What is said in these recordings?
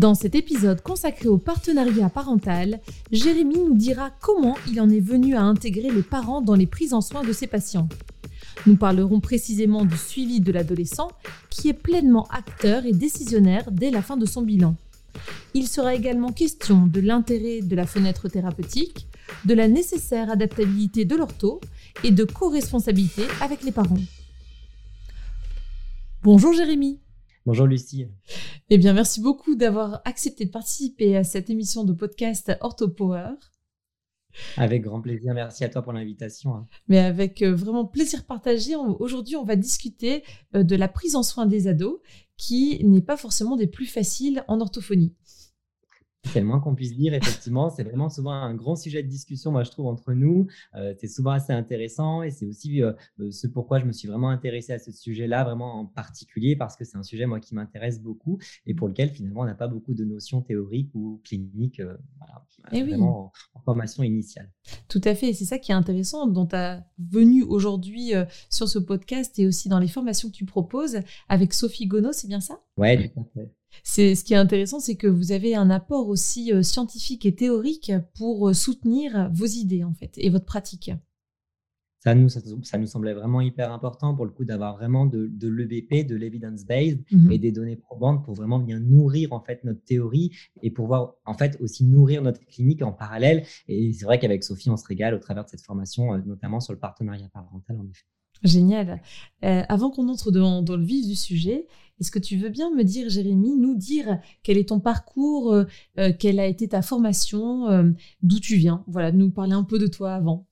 Dans cet épisode consacré au partenariat parental, Jérémy nous dira comment il en est venu à intégrer les parents dans les prises en soin de ses patients. Nous parlerons précisément du suivi de l'adolescent qui est pleinement acteur et décisionnaire dès la fin de son bilan. Il sera également question de l'intérêt de la fenêtre thérapeutique, de la nécessaire adaptabilité de l'ortho et de co-responsabilité avec les parents. Bonjour Jérémy. Bonjour Lucie. Eh bien, merci beaucoup d'avoir accepté de participer à cette émission de podcast OrthoPower. Avec grand plaisir. Merci à toi pour l'invitation. Hein. Mais avec euh, vraiment plaisir partagé. Aujourd'hui, on va discuter euh, de la prise en soin des ados qui n'est pas forcément des plus faciles en orthophonie. C'est le moins qu'on puisse dire, effectivement. C'est vraiment souvent un grand sujet de discussion, moi, je trouve, entre nous. Euh, c'est souvent assez intéressant et c'est aussi euh, euh, ce pourquoi je me suis vraiment intéressé à ce sujet-là, vraiment en particulier, parce que c'est un sujet, moi, qui m'intéresse beaucoup et pour lequel, finalement, on n'a pas beaucoup de notions théoriques ou cliniques et eh vraiment en, formation initiale. Tout à fait. Et c'est ça qui est intéressant, dont tu as venu aujourd'hui sur ce podcast et aussi dans les formations que tu proposes avec Sophie Gonneau, c'est bien ça? Oui, tout à fait. C'est ce qui est intéressant, c'est que vous avez un apport aussi euh, scientifique et théorique pour euh, soutenir vos idées en fait et votre pratique. Ça nous, ça, nous semblait vraiment hyper important pour le coup d'avoir vraiment de, de l'EBP, de l'evidence-based mhm. et des données probantes pour vraiment bien nourrir en fait notre théorie et pouvoir en fait aussi nourrir notre clinique en parallèle. Et c'est vrai qu'avec Sophie, on se régale au travers de cette formation, euh, notamment sur le partenariat parental en effet. Génial. avant qu'on entre dans, dans, le vif du sujet, est-ce que tu veux bien me dire, Jérémy, nous dire quel est ton parcours, euh, euh, quelle a été ta formation, euh, d'où tu viens? Voilà, nous parler un peu de toi avant.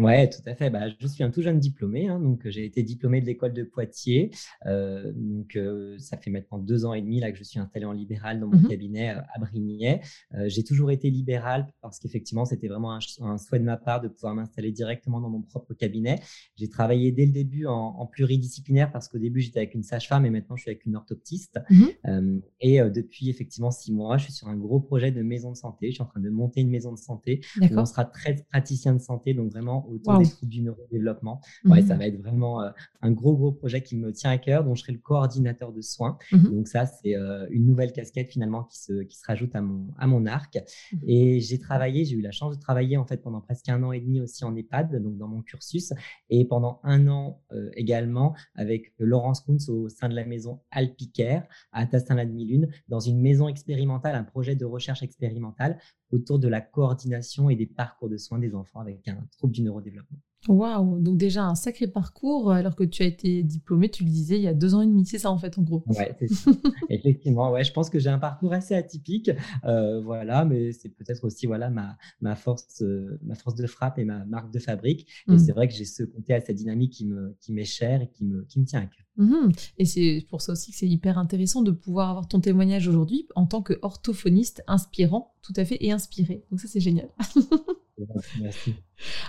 Ouais, tout à fait. Bah, je suis un tout jeune diplômé, hein, donc j'ai été diplômé de l'école de Poitiers. Euh, donc euh, ça fait maintenant deux ans et demi là que je suis installé en libéral dans mon mmh cabinet euh, à Brignais. j'ai toujours été libéral parce qu'effectivement c'était vraiment un, souhait de ma part de pouvoir m'installer directement dans mon propre cabinet. J'ai travaillé dès le début en, pluridisciplinaire parce qu'au début j'étais avec une sage-femme et maintenant je suis avec une orthoptiste. Mmh et depuis effectivement six mois, je suis sur un gros projet de maison de santé. Je suis en train de monter une maison de santé où on sera très praticien de santé, donc vraiment autour des troubles du neurodéveloppement. Ouais, Ça va être vraiment euh, un gros, gros projet qui me tient à cœur, dont je serai le coordinateur de soins. Mmh Donc ça, c'est euh, une nouvelle casquette finalement qui se, qui se rajoute à mon, à mon arc. Mmh et j'ai travaillé, j'ai eu la chance de travailler en fait pendant presque un an et demi aussi en EHPAD, donc dans mon cursus, et pendant un an euh, également avec Laurence Kuntz au sein de la maison Alpicare à Tassin-la-Demi-Lune, dans une maison expérimentale, un projet de recherche expérimentale autour de la coordination et des parcours de soins des enfants avec un trouble du neurodéveloppement. Waouh Donc déjà un sacré parcours alors que tu as été diplômé, tu le disais, il y a deux ans et demi, c'est ça en fait en gros. Ouais, c'est ça. Effectivement, ouais, je pense que j'ai un parcours assez atypique, euh, voilà, mais c'est peut-être aussi voilà ma, ma force euh, ma force de frappe et ma marque de fabrique. Et mmh. c'est vrai que j'ai ce côté à cette dynamique qui me qui m'est cher et qui me qui me tient à cœur. Mmh. Et c'est pour ça aussi que c'est hyper intéressant de pouvoir avoir ton témoignage aujourd'hui en tant que orthophoniste inspirant, tout à fait, et inspiré. Donc ça, c'est génial. Merci.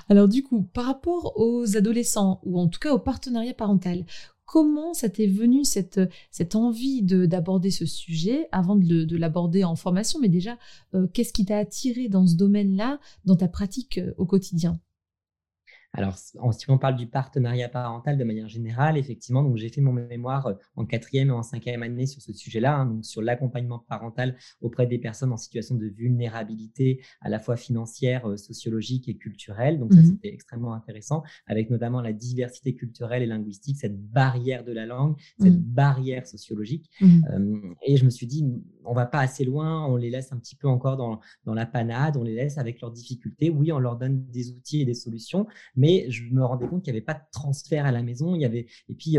Alors du coup, par rapport aux adolescents, ou en tout cas au partenariat parental, comment ça t'est venu cette, cette envie d'aborder ce sujet avant de, l'aborder en formation, mais déjà, euh, qu'est-ce qui t'a attiré dans ce domaine-là, dans ta pratique euh, au quotidien? Alors, si on parle du partenariat parental de manière générale, effectivement, donc j'ai fait mon mémoire euh, en quatrième et en cinquième année sur ce sujet-là, hein, donc sur l'accompagnement parental auprès des personnes en situation de vulnérabilité à la fois financière, euh, sociologique et culturelle. Donc, ça, mmh c'était extrêmement intéressant, avec notamment la diversité culturelle et linguistique, cette barrière de la langue, cette mmh. barrière sociologique. Mmh euh, et je me suis dit, on va pas assez loin, on les laisse un petit peu encore dans, dans la panade, on les laisse avec leurs difficultés. Oui, on leur donne des outils et des solutions, mais je me rendais compte qu'il n'y avait pas de transfert à la maison. Il y avait, et puis,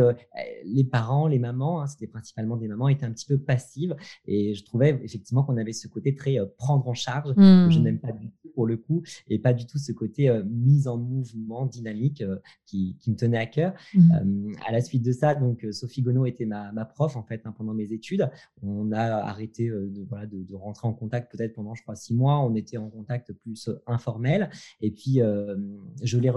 les parents, les mamans, hein, c'était principalement des mamans, étaient un petit peu passives. Et je trouvais effectivement qu'on avait ce côté très prendre en charge, que je mmh. n'aime pas du tout pour le coup, et pas du tout ce côté mise en mouvement dynamique qui, qui, me tenait à cœur. Mmh. à la suite de ça, donc Sophie Gonneau était ma, ma prof en fait hein, pendant mes études. On a arrêté de, voilà, de, de rentrer en contact peut-être pendant, je crois, six mois. On était en contact plus informel. Et puis, je l'ai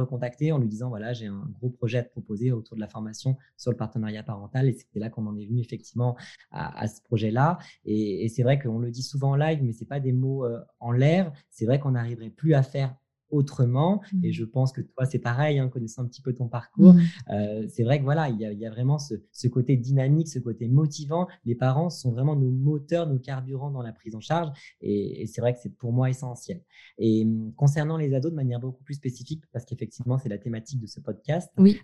en lui disant, voilà, j'ai un gros projet à te proposer autour de la formation sur le partenariat parental. Et c'est là qu'on en est venu effectivement à, ce projet-là. Et, et c'est vrai qu'on le dit souvent en live, mais c'est pas des mots en l'air. C'est vrai qu'on n'arriverait plus à faire autrement. Et mmh. je pense que toi, c'est pareil, hein, connaissant un petit peu ton parcours. Mmh. Euh, c'est vrai que voilà, il y a, vraiment ce, côté dynamique, ce côté motivant. Les parents sont vraiment nos moteurs, nos carburants dans la prise en charge. Et, c'est vrai que c'est pour moi essentiel. Et mmh, concernant les ados de manière beaucoup plus spécifique, parce qu'effectivement, c'est la thématique de ce podcast. Oui.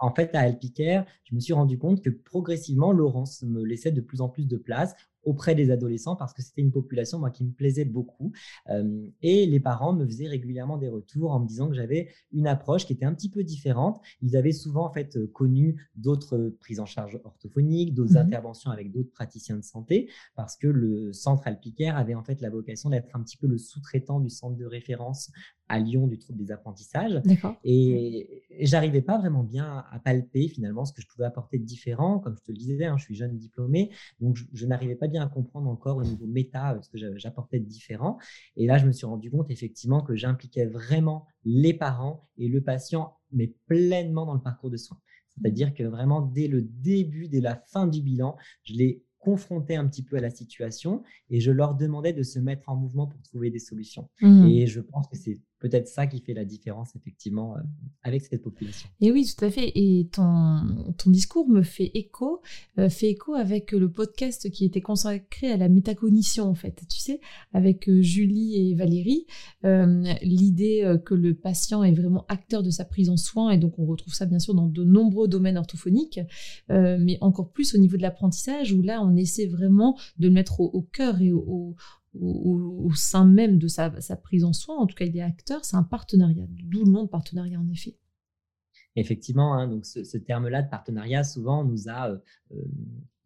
en fait, à Alpicaire, je me suis rendu compte que progressivement, Laurence me laissait de plus en plus de place auprès des adolescents parce que c'était une population moi qui me plaisait beaucoup euh, et les parents me faisaient régulièrement des retours en me disant que j'avais une approche qui était un petit peu différente. Ils avaient souvent en fait euh, connu d'autres prises en charge orthophoniques d'autres mmh interventions avec d'autres praticiens de santé parce que le centre Alpicaire avait en fait la vocation d'être un petit peu le sous-traitant du centre de référence à Lyon du trouble des apprentissages. Et, j'arrivais pas vraiment bien à palper finalement ce que je pouvais apporter de différent. Comme je te le disais, hein, je suis jeune diplômé, donc je, n'arrivais pas bien à comprendre encore au niveau méta ce que j'apportais de différent. Et là, je me suis rendu compte effectivement que j'impliquais vraiment les parents et le patient, mais pleinement dans le parcours de soins. C'est-à-dire que vraiment, dès le début, dès la fin du bilan, je les confrontais un petit peu à la situation et je leur demandais de se mettre en mouvement pour trouver des solutions. Mmh. Et je pense que c'est peut-être ça qui fait la différence, effectivement, euh, avec cette population. Et oui, tout à fait. Et ton, ton discours me fait écho, euh, fait écho avec le podcast qui était consacré à la métacognition, en fait. Tu sais, avec euh, Julie et Valérie, l'idée que le patient est vraiment acteur de sa prise en soin, et donc on retrouve ça bien sûr dans de nombreux domaines orthophoniques, mais encore plus au niveau de l'apprentissage, où là on essaie vraiment de le mettre au, cœur et au, au, sein même de sa, prise en soin, en tout cas il est acteur, c'est un partenariat, d'où le nom de partenariat en effet. Effectivement, hein, donc ce, terme-là de partenariat, souvent, nous a euh, euh,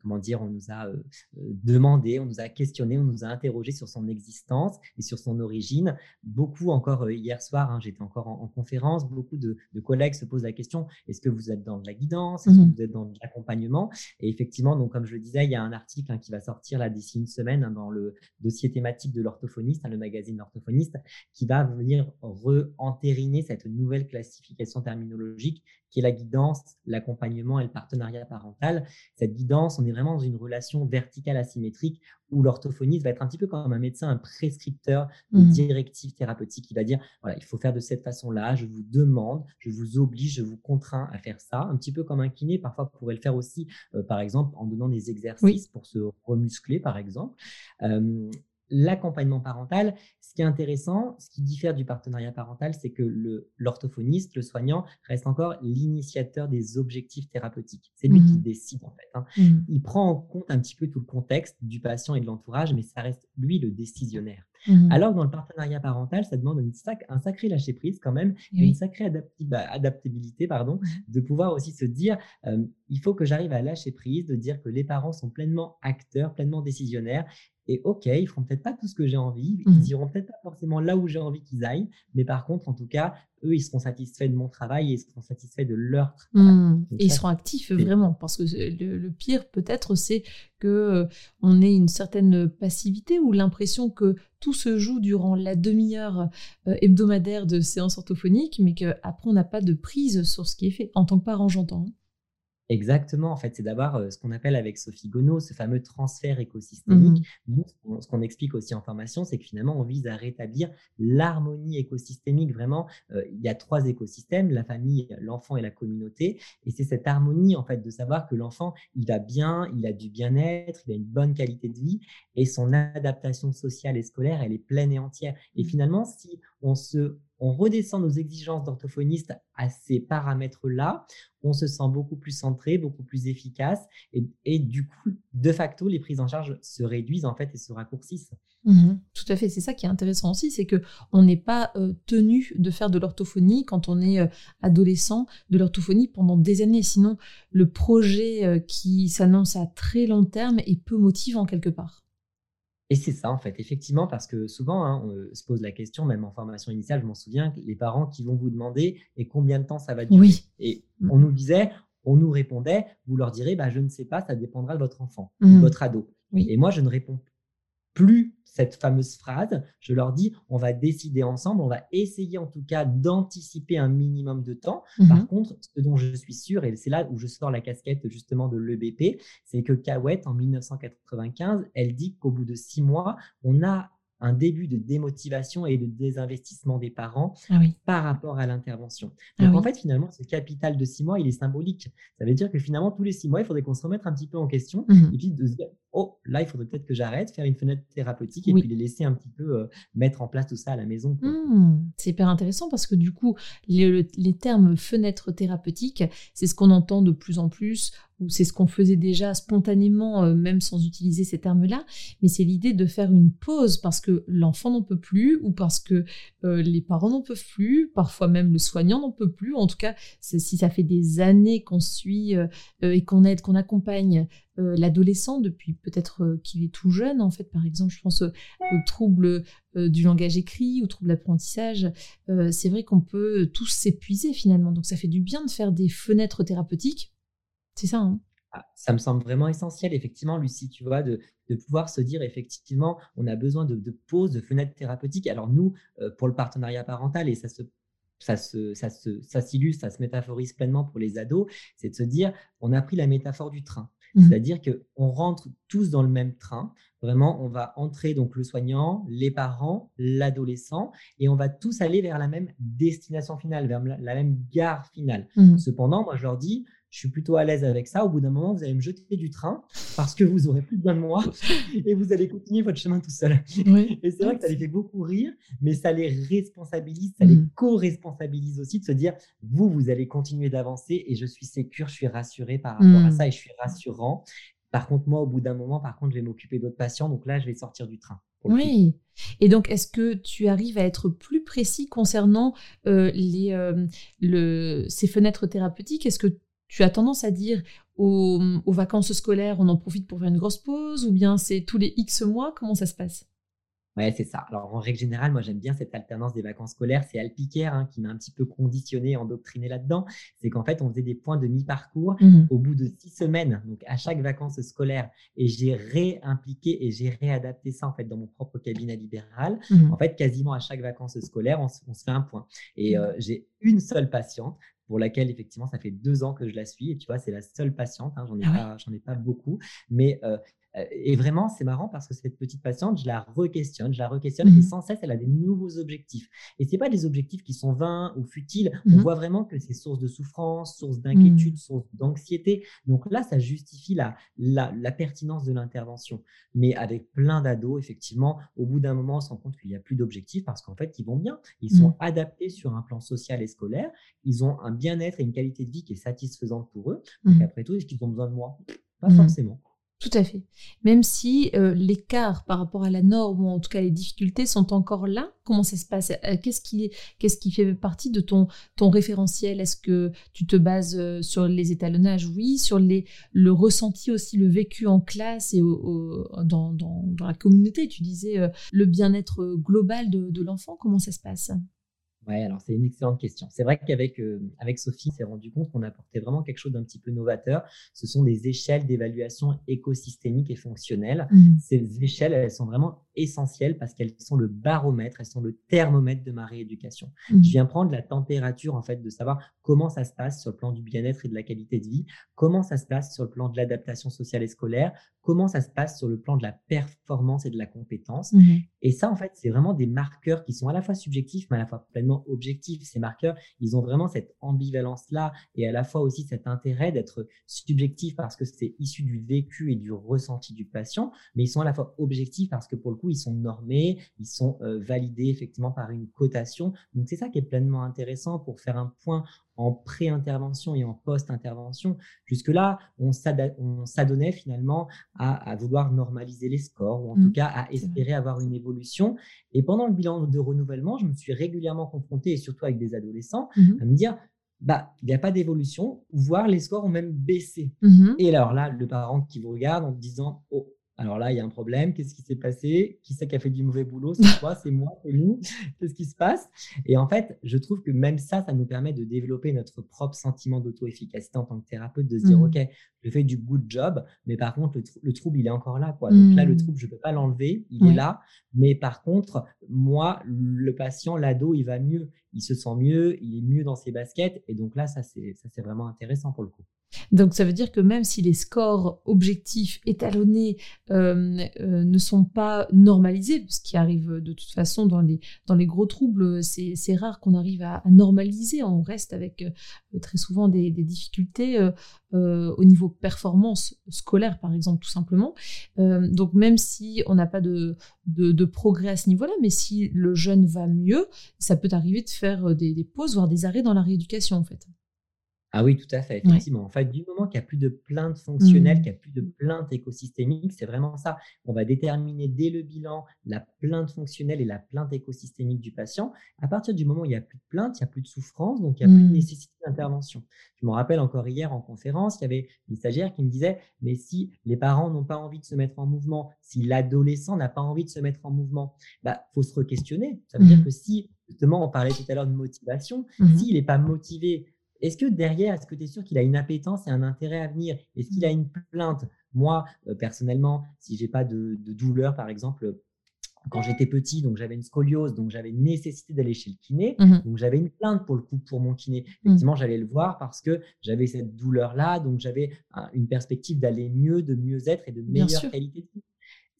comment dire, on nous a euh, euh, demandé, on nous a questionné, on nous a interrogé sur son existence et sur son origine. Beaucoup encore euh, hier soir, hein, j'étais encore en, conférence, beaucoup de, collègues se posent la question est-ce que vous êtes dans de la guidance, est-ce que mmh vous êtes dans de l'accompagnement? Et effectivement, donc comme je le disais, il y a un article hein, qui va sortir là d'ici une semaine hein, dans le dossier thématique de l'orthophoniste, le magazine L'orthophoniste, qui va venir re-entériner cette nouvelle classification terminologique qui est la guidance, l'accompagnement et le partenariat parental. Cette guidance, on est vraiment dans une relation verticale asymétrique où l'orthophoniste va être un petit peu comme un médecin, un prescripteur de mmh. directives thérapeutiques. Il va dire, voilà, il faut faire de cette façon-là, je vous demande, je vous oblige, je vous contrains à faire ça, un petit peu comme un kiné, parfois vous pourrez le faire aussi, euh, par exemple, en donnant des exercices pour se remuscler, par exemple. Euh, l'accompagnement parental, ce qui est intéressant, ce qui diffère du partenariat parental, c'est que l'orthophoniste, le, soignant, reste encore l'initiateur des objectifs thérapeutiques. C'est lui qui mmh décide en fait. Hein. Mmh. Il prend en compte un petit peu tout le contexte du patient et de l'entourage, mais ça reste lui le décisionnaire. Mmh Alors que dans le partenariat parental, ça demande une un sacré lâcher prise quand même, une sacrée bah, adaptabilité, pardon, de pouvoir aussi se dire, euh, il faut que j'arrive à lâcher prise, de dire que les parents sont pleinement acteurs, pleinement décisionnaires et ok, ils feront peut-être pas tout ce que j'ai envie, ils mmh. iront peut-être pas forcément là où j'ai envie qu'ils aillent, mais par contre, en tout cas, eux, ils seront satisfaits de mon travail et ils seront satisfaits de leur travail. Mmh. et ils seront actifs vraiment, parce que le, pire peut-être, c'est que euh, on ait une certaine passivité ou l'impression que tout se joue durant la demi-heure euh, hebdomadaire de séance orthophonique, mais qu'après on n'a pas de prise sur ce qui est fait. En tant que parent, j'entends. Hein. Exactement, en fait, c'est d'avoir ce qu'on appelle avec Sophie Gonneau ce fameux transfert écosystémique. Mmh ce qu'on explique aussi en formation, c'est que finalement, on vise à rétablir l'harmonie écosystémique. Vraiment, il y a trois écosystèmes, la famille, l'enfant et la communauté. Et c'est cette harmonie, en fait, de savoir que l'enfant, il va bien, il a du bien-être, il a une bonne qualité de vie et son adaptation sociale et scolaire, elle est pleine et entière. Et mmh. finalement, si on se on redescend nos exigences d'orthophoniste à ces paramètres-là, on se sent beaucoup plus centré, beaucoup plus efficace. Et, du coup, de facto, les prises en charge se réduisent en fait et se raccourcissent. Mmh tout à fait. C'est ça qui est intéressant aussi, c'est que on n'est pas euh, tenu de faire de l'orthophonie quand on est euh, adolescent, de l'orthophonie pendant des années. Sinon, le projet euh, qui s'annonce à très long terme est peu motivant quelque part. Et c'est ça, en fait, effectivement, parce que souvent, hein, on se pose la question, même en formation initiale, je m'en souviens, les parents qui vont vous demander et combien de temps ça va durer. Oui. Et mmh. on nous disait, on nous répondait, vous leur direz, bah, je ne sais pas, ça dépendra de votre enfant, de mmh. votre ado. Et moi, je ne réponds plus cette fameuse phrase, je leur dis, on va décider ensemble, on va essayer en tout cas d'anticiper un minimum de temps. Par mmh contre, ce dont je suis sûr, et c'est là où je sors la casquette justement de l'EBP, c'est que Cahouette, en 1995, elle dit qu'au bout de six mois, on a un début de démotivation et de désinvestissement des parents ah par rapport à l'intervention. Ah Donc en fait, finalement, ce capital de six mois, il est symbolique. Ça veut dire que finalement, tous les six mois, il faudrait qu'on se remette un petit peu en question mmh et puis de se dire, oh, là, il faudrait peut-être que j'arrête, faire une fenêtre thérapeutique et puis les laisser un petit peu euh, mettre en place tout ça à la maison. Mmh. c'est hyper intéressant parce que du coup, les, les termes fenêtre thérapeutique, c'est ce qu'on entend de plus en plus ou c'est ce qu'on faisait déjà spontanément, euh, même sans utiliser ces termes-là, mais c'est l'idée de faire une pause parce que l'enfant n'en peut plus, ou parce que euh, les parents n'en peuvent plus, parfois même le soignant n'en peut plus. En tout cas, si ça fait des années qu'on suit et qu'on aide, qu'on accompagne euh, l'adolescent depuis peut-être euh, qu'il est tout jeune en fait par exemple je pense aux troubles euh, du langage écrit ou troubles d'apprentissage c'est vrai qu'on peut tous s'épuiser finalement donc ça fait du bien de faire des fenêtres thérapeutiques c'est ça hein ah, ça me semble vraiment essentiel, effectivement, Lucie, tu vois, de, pouvoir se dire, effectivement, on a besoin de, de pauses, de fenêtres thérapeutiques. Alors nous, pour le partenariat parental, et ça se ça se, ça, se, ça s'illustre, ça se métaphorise pleinement pour les ados, c'est de se dire, on a pris la métaphore du train. Mmh. C'est-à-dire qu'on rentre tous dans le même train. Vraiment, on va entrer donc le soignant, les parents, l'adolescent, et on va tous aller vers la même destination finale, vers la même gare finale. Mmh. Cependant, moi, je leur dis, je suis plutôt à l'aise avec ça. Au bout d'un moment, vous allez me jeter du train parce que vous aurez plus besoin de moi et vous allez continuer votre chemin tout seul. Et c'est vrai que ça les fait beaucoup rire, mais ça les responsabilise, ça les mmh. co-responsabilise aussi de se dire, vous, vous allez continuer d'avancer et je suis sécure, je suis rassurée par rapport à mmh. ça et je suis rassurant. Par contre, moi, au bout d'un moment, par contre, je vais m'occuper d'autres patients. Donc là, je vais sortir du train. Oui. Et donc, est-ce que tu arrives à être plus précis concernant euh, les, euh, le, ces fenêtres thérapeutiques? Est-ce que tu as tendance à dire aux, vacances scolaires, on en profite pour faire une grosse pause, ou bien c'est tous les X mois Comment ça se passe? Ouais, c'est ça. Alors, en règle générale, moi, j'aime bien cette alternance des vacances scolaires. C'est Alpicaire hein, qui m'a un petit peu conditionné, endoctriné là-dedans. C'est qu'en fait, on faisait des points de mi-parcours mmh au bout de six semaines, donc à chaque vacances scolaires. Et j'ai réimpliqué et j'ai réadapté ça, en fait, dans mon propre cabinet libéral. Mmh en fait, quasiment à chaque vacances scolaires, on, se fait un point. Et mmh. euh, j'ai une seule patiente pour laquelle effectivement ça fait deux ans que je la suis. Et tu vois c'est la seule patiente hein, j'en ai ah pas ai pas beaucoup. Mais euh, et vraiment, c'est marrant parce que cette petite patiente, je la re-questionne, je la re-questionne et mmh sans cesse, elle a des nouveaux objectifs. Et ce pas des objectifs qui sont vains ou futiles. On mmh voit vraiment que c'est source de souffrance, source d'inquiétude, mmh. source d'anxiété. Donc là, ça justifie la, la, pertinence de l'intervention. Mais avec plein d'ados, effectivement, au bout d'un moment, on se rend compte qu'il n'y a plus d'objectifs parce qu'en fait, ils vont bien. Ils sont adaptés sur un plan social et scolaire. Ils ont un bien-être et une qualité de vie qui est satisfaisante pour eux. Donc après tout, est-ce qu'ils ont besoin de moi? Pas forcément. Tout à fait. Même si euh, l'écart par rapport à la norme, ou en tout cas les difficultés sont encore là, comment ça se passe? Euh, qu'est-ce, qui, fait partie de ton, référentiel? Est-ce que tu te bases euh, sur les étalonnages? Oui. Sur les, le ressenti aussi, le vécu en classe et dans, dans, dans, la communauté Tu disais le bien-être global de, de l'enfant, comment ça se passe? Ouais, alors c'est une excellente question. C'est vrai qu'avec euh, avec Sophie, s'est rendu compte qu'on apportait vraiment quelque chose d'un petit peu novateur. Ce sont des échelles d'évaluation écosystémique et fonctionnelle. Mmh. Ces échelles, elles sont vraiment essentielles parce qu'elles sont le baromètre, elles sont le thermomètre de ma rééducation. Mmh. Je viens prendre la température en fait de savoir comment ça se passe sur le plan du bien-être et de la qualité de vie, comment ça se passe sur le plan de l'adaptation sociale et scolaire, comment ça se passe sur le plan de la performance et de la compétence. Mmh. Et ça, en fait, c'est vraiment des marqueurs qui sont à la fois subjectifs, mais à la fois pleinement objectifs. Ces marqueurs, ils ont vraiment cette ambivalence-là et à la fois aussi cet intérêt d'être subjectifs parce que c'est issu du vécu et du ressenti du patient, mais ils sont à la fois objectifs parce que pour le coup, coup, ils sont normés, ils sont validés effectivement par une cotation. Donc, c'est ça qui est pleinement intéressant pour faire un point en pré-intervention et en post-intervention. Jusque-là, on s'adonnait finalement à, vouloir normaliser les scores, ou en tout mmh. cas à espérer avoir une évolution. Et pendant le bilan de renouvellement, je me suis régulièrement confronté, et surtout avec des adolescents, mmh à me dire, bah, il n'y a pas d'évolution, voire les scores ont même baissé. Mmh et alors là, le parent qui vous regarde en disant, oh, alors là, il y a un problème. Qu'est-ce qui s'est passé? Qui c'est qui a fait du mauvais boulot? C'est toi, c'est moi, c'est nous Qu'est-ce qui se passe? Et en fait, je trouve que même ça, ça nous permet de développer notre propre sentiment d'auto-efficacité en tant que thérapeute, de se dire, mmh. OK, je fais du good job, mais par contre, le, trouble, il est encore là. Quoi. Donc là, le mmh. trouble, je ne peux pas l'enlever, il est là. Mais par contre, moi, le patient, l'ado, il va mieux. Il se sent mieux, il est mieux dans ses baskets. Et donc là, ça, c'est vraiment intéressant pour le coup. Donc ça veut dire que même si les scores objectifs étalonnés euh, euh, ne sont pas normalisés, ce qui arrive de toute façon dans les, dans les gros troubles, c'est rare qu'on arrive à, normaliser, on reste avec euh, très souvent des, difficultés au niveau performance scolaire par exemple tout simplement. donc même si on n'a pas de, de, progrès à ce niveau-là, mais si le jeune va mieux, ça peut arriver de faire des, des pauses, voire des arrêts dans la rééducation en fait. Ah oui, tout à fait, effectivement. En fait, du moment qu'il n'y a plus de plainte fonctionnelle, mmh. qu'il n'y a plus de plainte écosystémique, c'est vraiment ça. On va déterminer dès le bilan la plainte fonctionnelle et la plainte écosystémique du patient. À partir du moment où il n'y a plus de plainte, il n'y a plus de souffrance, donc il n'y a plus de mmh. nécessité d'intervention. Je me rappelle encore hier en conférence, il y avait une stagiaire qui me disait, mais si les parents n'ont pas envie de se mettre en mouvement, si l'adolescent n'a pas envie de se mettre en mouvement, il bah, faut se re-questionner. Ça veut dire mmh. que si, justement, on parlait tout à l'heure de motivation, s'il n'est pas motivé est-ce que derrière, est-ce que tu es sûr qu'il a une appétence et un intérêt à venir? Est-ce qu'il a une plainte? Moi, euh, personnellement, si j'ai pas de, douleur, par exemple, quand j'étais petit, donc j'avais une scoliose, donc j'avais une nécessité d'aller chez le kiné, mmh donc j'avais une plainte pour le coup pour mon kiné. Mmh. Effectivement, j'allais le voir parce que j'avais cette douleur-là, donc j'avais une perspective d'aller mieux, de mieux être et de meilleure qualité de vie.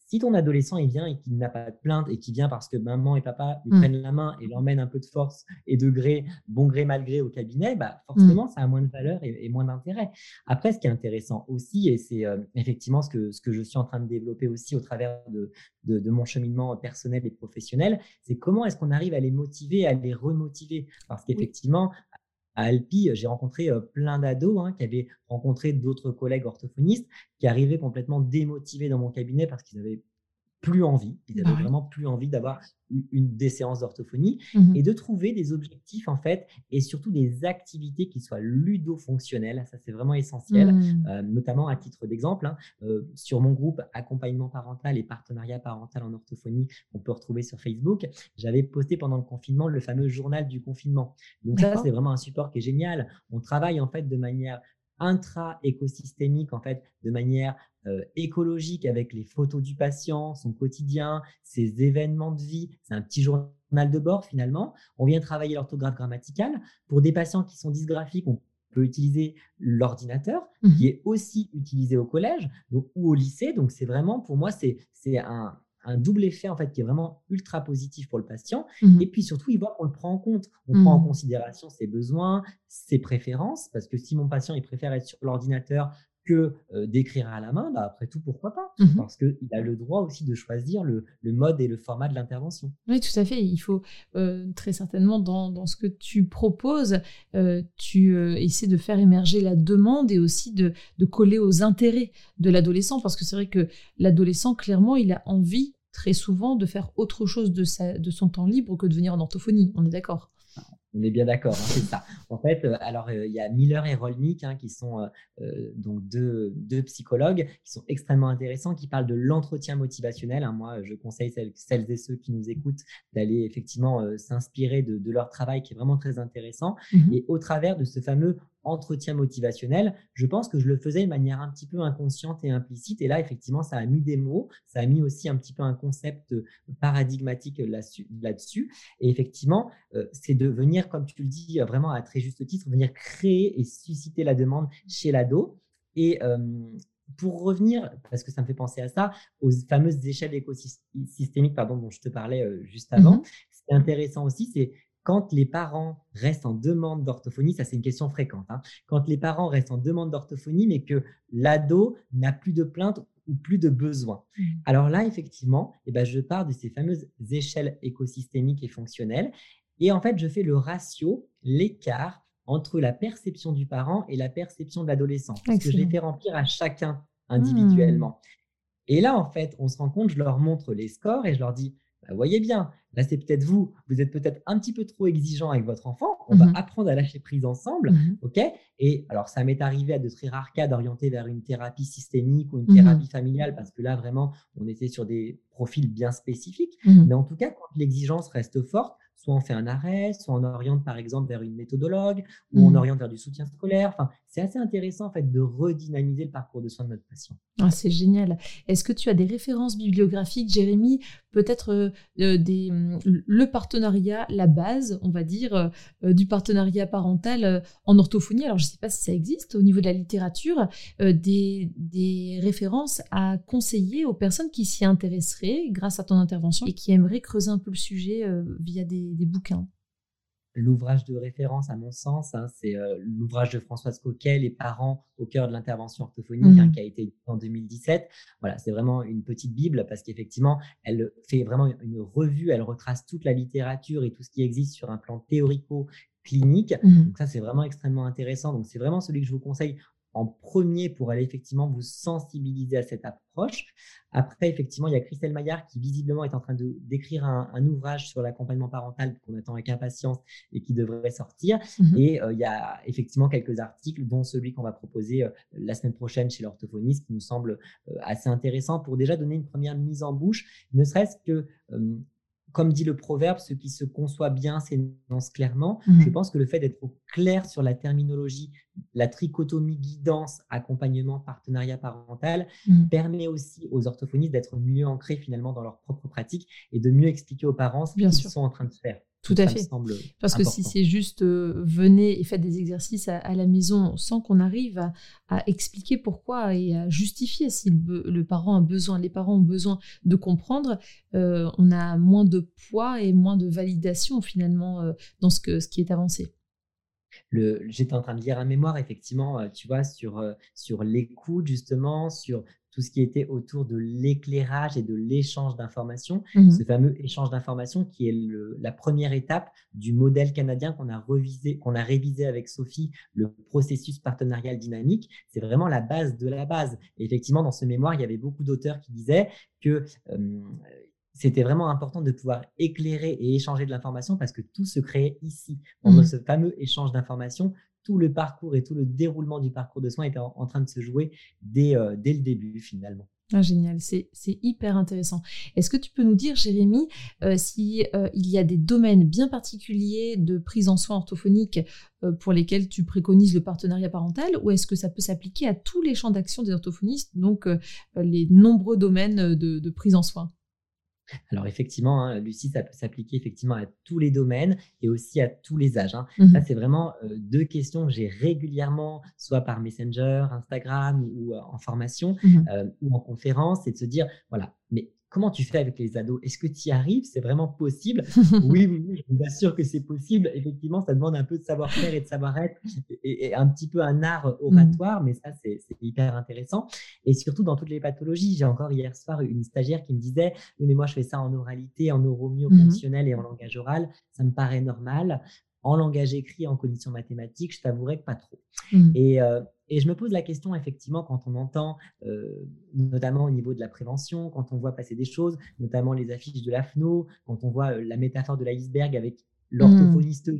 Si ton adolescent il vient et qu'il n'a pas de plainte et qu'il vient parce que maman et papa lui mmh. prennent la main et l'emmènent un peu de force et de gré, bon gré, mal gré au cabinet, bah forcément, mmh. ça a moins de valeur et, moins d'intérêt. Après, ce qui est intéressant aussi, et c'est euh, effectivement ce que, ce que je suis en train de développer aussi au travers de, de, mon cheminement personnel et professionnel, c'est comment est-ce qu'on arrive à les motiver, à les remotiver? Parce qu'effectivement, à Alpi, j'ai rencontré plein d'ados hein, qui avaient rencontré d'autres collègues orthophonistes qui arrivaient complètement démotivés dans mon cabinet parce qu'ils avaient plus envie, ils avaient bah vraiment plus envie d'avoir une des séances d'orthophonie mmh et de trouver des objectifs en fait et surtout des activités qui soient ludo-fonctionnelles. Ça c'est vraiment essentiel, mmh. euh, notamment à titre d'exemple hein, euh, sur mon groupe accompagnement parental et partenariat parental en orthophonie qu'on peut retrouver sur Facebook. J'avais posté pendant le confinement le fameux journal du confinement. Donc ça c'est vraiment un support qui est génial. On travaille en fait de manière intra-écosystémique, en fait, de manière euh, écologique avec les photos du patient, son quotidien, ses événements de vie. C'est un petit journal de bord finalement. On vient travailler l'orthographe grammaticale. Pour des patients qui sont dysgraphiques, on peut utiliser l'ordinateur, mmh qui est aussi utilisé au collège donc, ou au lycée. Donc, c'est vraiment, pour moi, c'est un, un double effet en fait qui est vraiment ultra positif pour le patient. Mmh et puis surtout, il voit qu'on le prend en compte. On prend en mmh. considération ses besoins, ses préférences, parce que si mon patient il préfère être sur l'ordinateur que euh, d'écrire à la main, bah, après tout, pourquoi pas? Mmh Parce qu'il a le droit aussi de choisir le, mode et le format de l'intervention. Oui, tout à fait. Il faut euh, très certainement, dans, ce que tu proposes, euh, tu essaies de faire émerger la demande et aussi de, de coller aux intérêts de l'adolescent, parce que c'est vrai que l'adolescent, clairement, il a envie très souvent de faire autre chose de, sa, de son temps libre que de venir en orthophonie. On est d'accord? On est bien d'accord, hein, c'est ça. En fait, euh, alors euh, il y a Miller et Rolnick hein, qui sont euh, donc deux, deux, psychologues qui sont extrêmement intéressants, qui parlent de l'entretien motivationnel. Hein. Moi, je conseille celles, et ceux qui nous écoutent d'aller effectivement s'inspirer de, leur travail qui est vraiment très intéressant. Mmh et au travers de ce fameux entretien motivationnel, je pense que je le faisais de manière un petit peu inconsciente et implicite. Et là, effectivement, ça a mis des mots, ça a mis aussi un petit peu un concept paradigmatique là-dessus. et effectivement, euh, c'est de venir, comme tu le dis vraiment à très juste titre, venir créer et susciter la demande chez l'ado. Et euh, pour revenir, parce que ça me fait penser à ça, aux fameuses échelles écosystémiques pardon, dont je te parlais euh, juste avant, mmh ce qui est intéressant aussi, c'est quand les parents restent en demande d'orthophonie, ça c'est une question fréquente, hein, quand les parents restent en demande d'orthophonie, mais que l'ado n'a plus de plainte ou plus de besoin. Mmh. Alors là, effectivement, eh ben, je pars de ces fameuses échelles écosystémiques et fonctionnelles. Et en fait, je fais le ratio, l'écart entre la perception du parent et la perception de l'adolescent. Parce que je les fais remplir à chacun individuellement. Mmh. Et là, en fait, on se rend compte, je leur montre les scores et je leur dis, bah, voyez bien, là, c'est peut-être vous, vous êtes peut-être un petit peu trop exigeant avec votre enfant. On va mmh apprendre à lâcher prise ensemble. OK? Et alors, ça m'est arrivé à de très rares cas d'orienter vers une thérapie systémique ou une thérapie familiale parce que là, vraiment, on était sur des profils bien spécifiques. Mais en tout cas, quand l'exigence reste forte, soit on fait un arrêt, soit on oriente par exemple vers une méthodologue, ou on mmh. oriente vers du soutien scolaire. Enfin, c'est assez intéressant en fait de redynamiser le parcours de soins de notre patient. Ah, c'est génial. Est-ce que tu as des références bibliographiques, Jérémy Peut-être euh, euh, des, mmh, le partenariat, la base, on va dire, euh, du partenariat parental en orthophonie? Alors, je ne sais pas si ça existe au niveau de la littérature, des, des références à conseiller aux personnes qui s'y intéresseraient grâce à ton intervention et qui aimeraient creuser un peu le sujet via des, des bouquins l'ouvrage de référence, à mon sens, hein, c'est euh, l'ouvrage de Françoise Coquet, Les parents au cœur de l'intervention orthophonique, hein, mmh. qui a été édité en 2017. Voilà, c'est vraiment une petite bible parce qu'effectivement, elle fait vraiment une revue, elle retrace toute la littérature et tout ce qui existe sur un plan théorico-clinique. Mmh. Donc ça, c'est vraiment extrêmement intéressant. Donc c'est vraiment celui que je vous conseille en premier pour aller effectivement vous sensibiliser à cette approche. Après, effectivement, il y a Christelle Maillard qui visiblement est en train de d'écrire un, ouvrage sur l'accompagnement parental qu'on attend avec impatience et qui devrait sortir. Mhm. Et euh, il y a effectivement quelques articles, dont celui qu'on va proposer euh, la semaine prochaine chez l'orthophoniste, qui nous semble euh, assez intéressant pour déjà donner une première mise en bouche, ne serait-ce que comme dit le proverbe, ce qui se conçoit bien s'énonce clairement. Mhm. Je pense que le fait d'être clair sur la terminologie, la trichotomie guidance, accompagnement, partenariat parental, mhm. permet aussi aux orthophonistes d'être mieux ancrés finalement dans leur propre pratique et de mieux expliquer aux parents ce qu'ils sont en train de faire. Tout à fait. Parce que si c'est juste euh, venez et faites des exercices à, la maison sans qu'on arrive à, expliquer pourquoi et à justifier si le, parent a besoin, les parents ont besoin de comprendre, euh, on a moins de poids et moins de validation finalement euh, dans ce, que, ce qui est avancé. J'étais en train de lire un mémoire, effectivement, tu vois, sur, sur l'écoute, justement, sur tout ce qui était autour de l'éclairage et de l'échange d'informations, mmh ce fameux échange d'informations qui est la première étape du modèle canadien qu'on a revisé, qu'on a révisé avec Sophie, le processus partenarial dynamique. C'est vraiment la base de la base. Et effectivement, dans ce mémoire, il y avait beaucoup d'auteurs qui disaient que c'était vraiment important de pouvoir éclairer et échanger de l'information parce que tout se créait ici, dans mmh ce fameux échange d'informations tout le parcours et tout le déroulement du parcours de soins était en, train de se jouer dès, euh, le début finalement. Ah, génial, c'est hyper intéressant. Est-ce que tu peux nous dire, Jérémy, euh, s'il euh, y a des domaines bien particuliers de prise en soins orthophoniques pour lesquels tu préconises le partenariat parental, ou est-ce que ça peut s'appliquer à tous les champs d'action des orthophonistes, donc les nombreux domaines de prise en soins? Alors effectivement, hein, Lucie, ça peut s'appliquer effectivement à tous les domaines et aussi à tous les âges. Hein. Mmh ça, c'est vraiment deux questions que j'ai régulièrement, soit par Messenger, Instagram ou, en formation mmh ou en conférence, c'est de se dire, voilà, mais Comment tu fais avec les ados? Est-ce que tu y arrives? C'est vraiment possible? Oui, oui, je vous assure que c'est possible. Effectivement, ça demande un peu de savoir-faire et de savoir-être et, un petit peu un art mmh. oratoire, mais ça, c'est hyper intéressant. Et surtout dans toutes les pathologies. J'ai encore hier soir une stagiaire qui me disait Oui, mais moi, je fais ça en oralité, en neuromyo mmh fonctionnel et en langage oral. Ça me paraît normal. En langage écrit, en cognition mathématique, je t'avouerai que pas trop. Mmh. Et, euh, et je me pose la question, effectivement, quand on entend, euh, notamment au niveau de la prévention, quand on voit passer des choses, notamment les affiches de l'AFNO, quand on voit euh, la métaphore de l'iceberg avec l'orthophoniste mmh.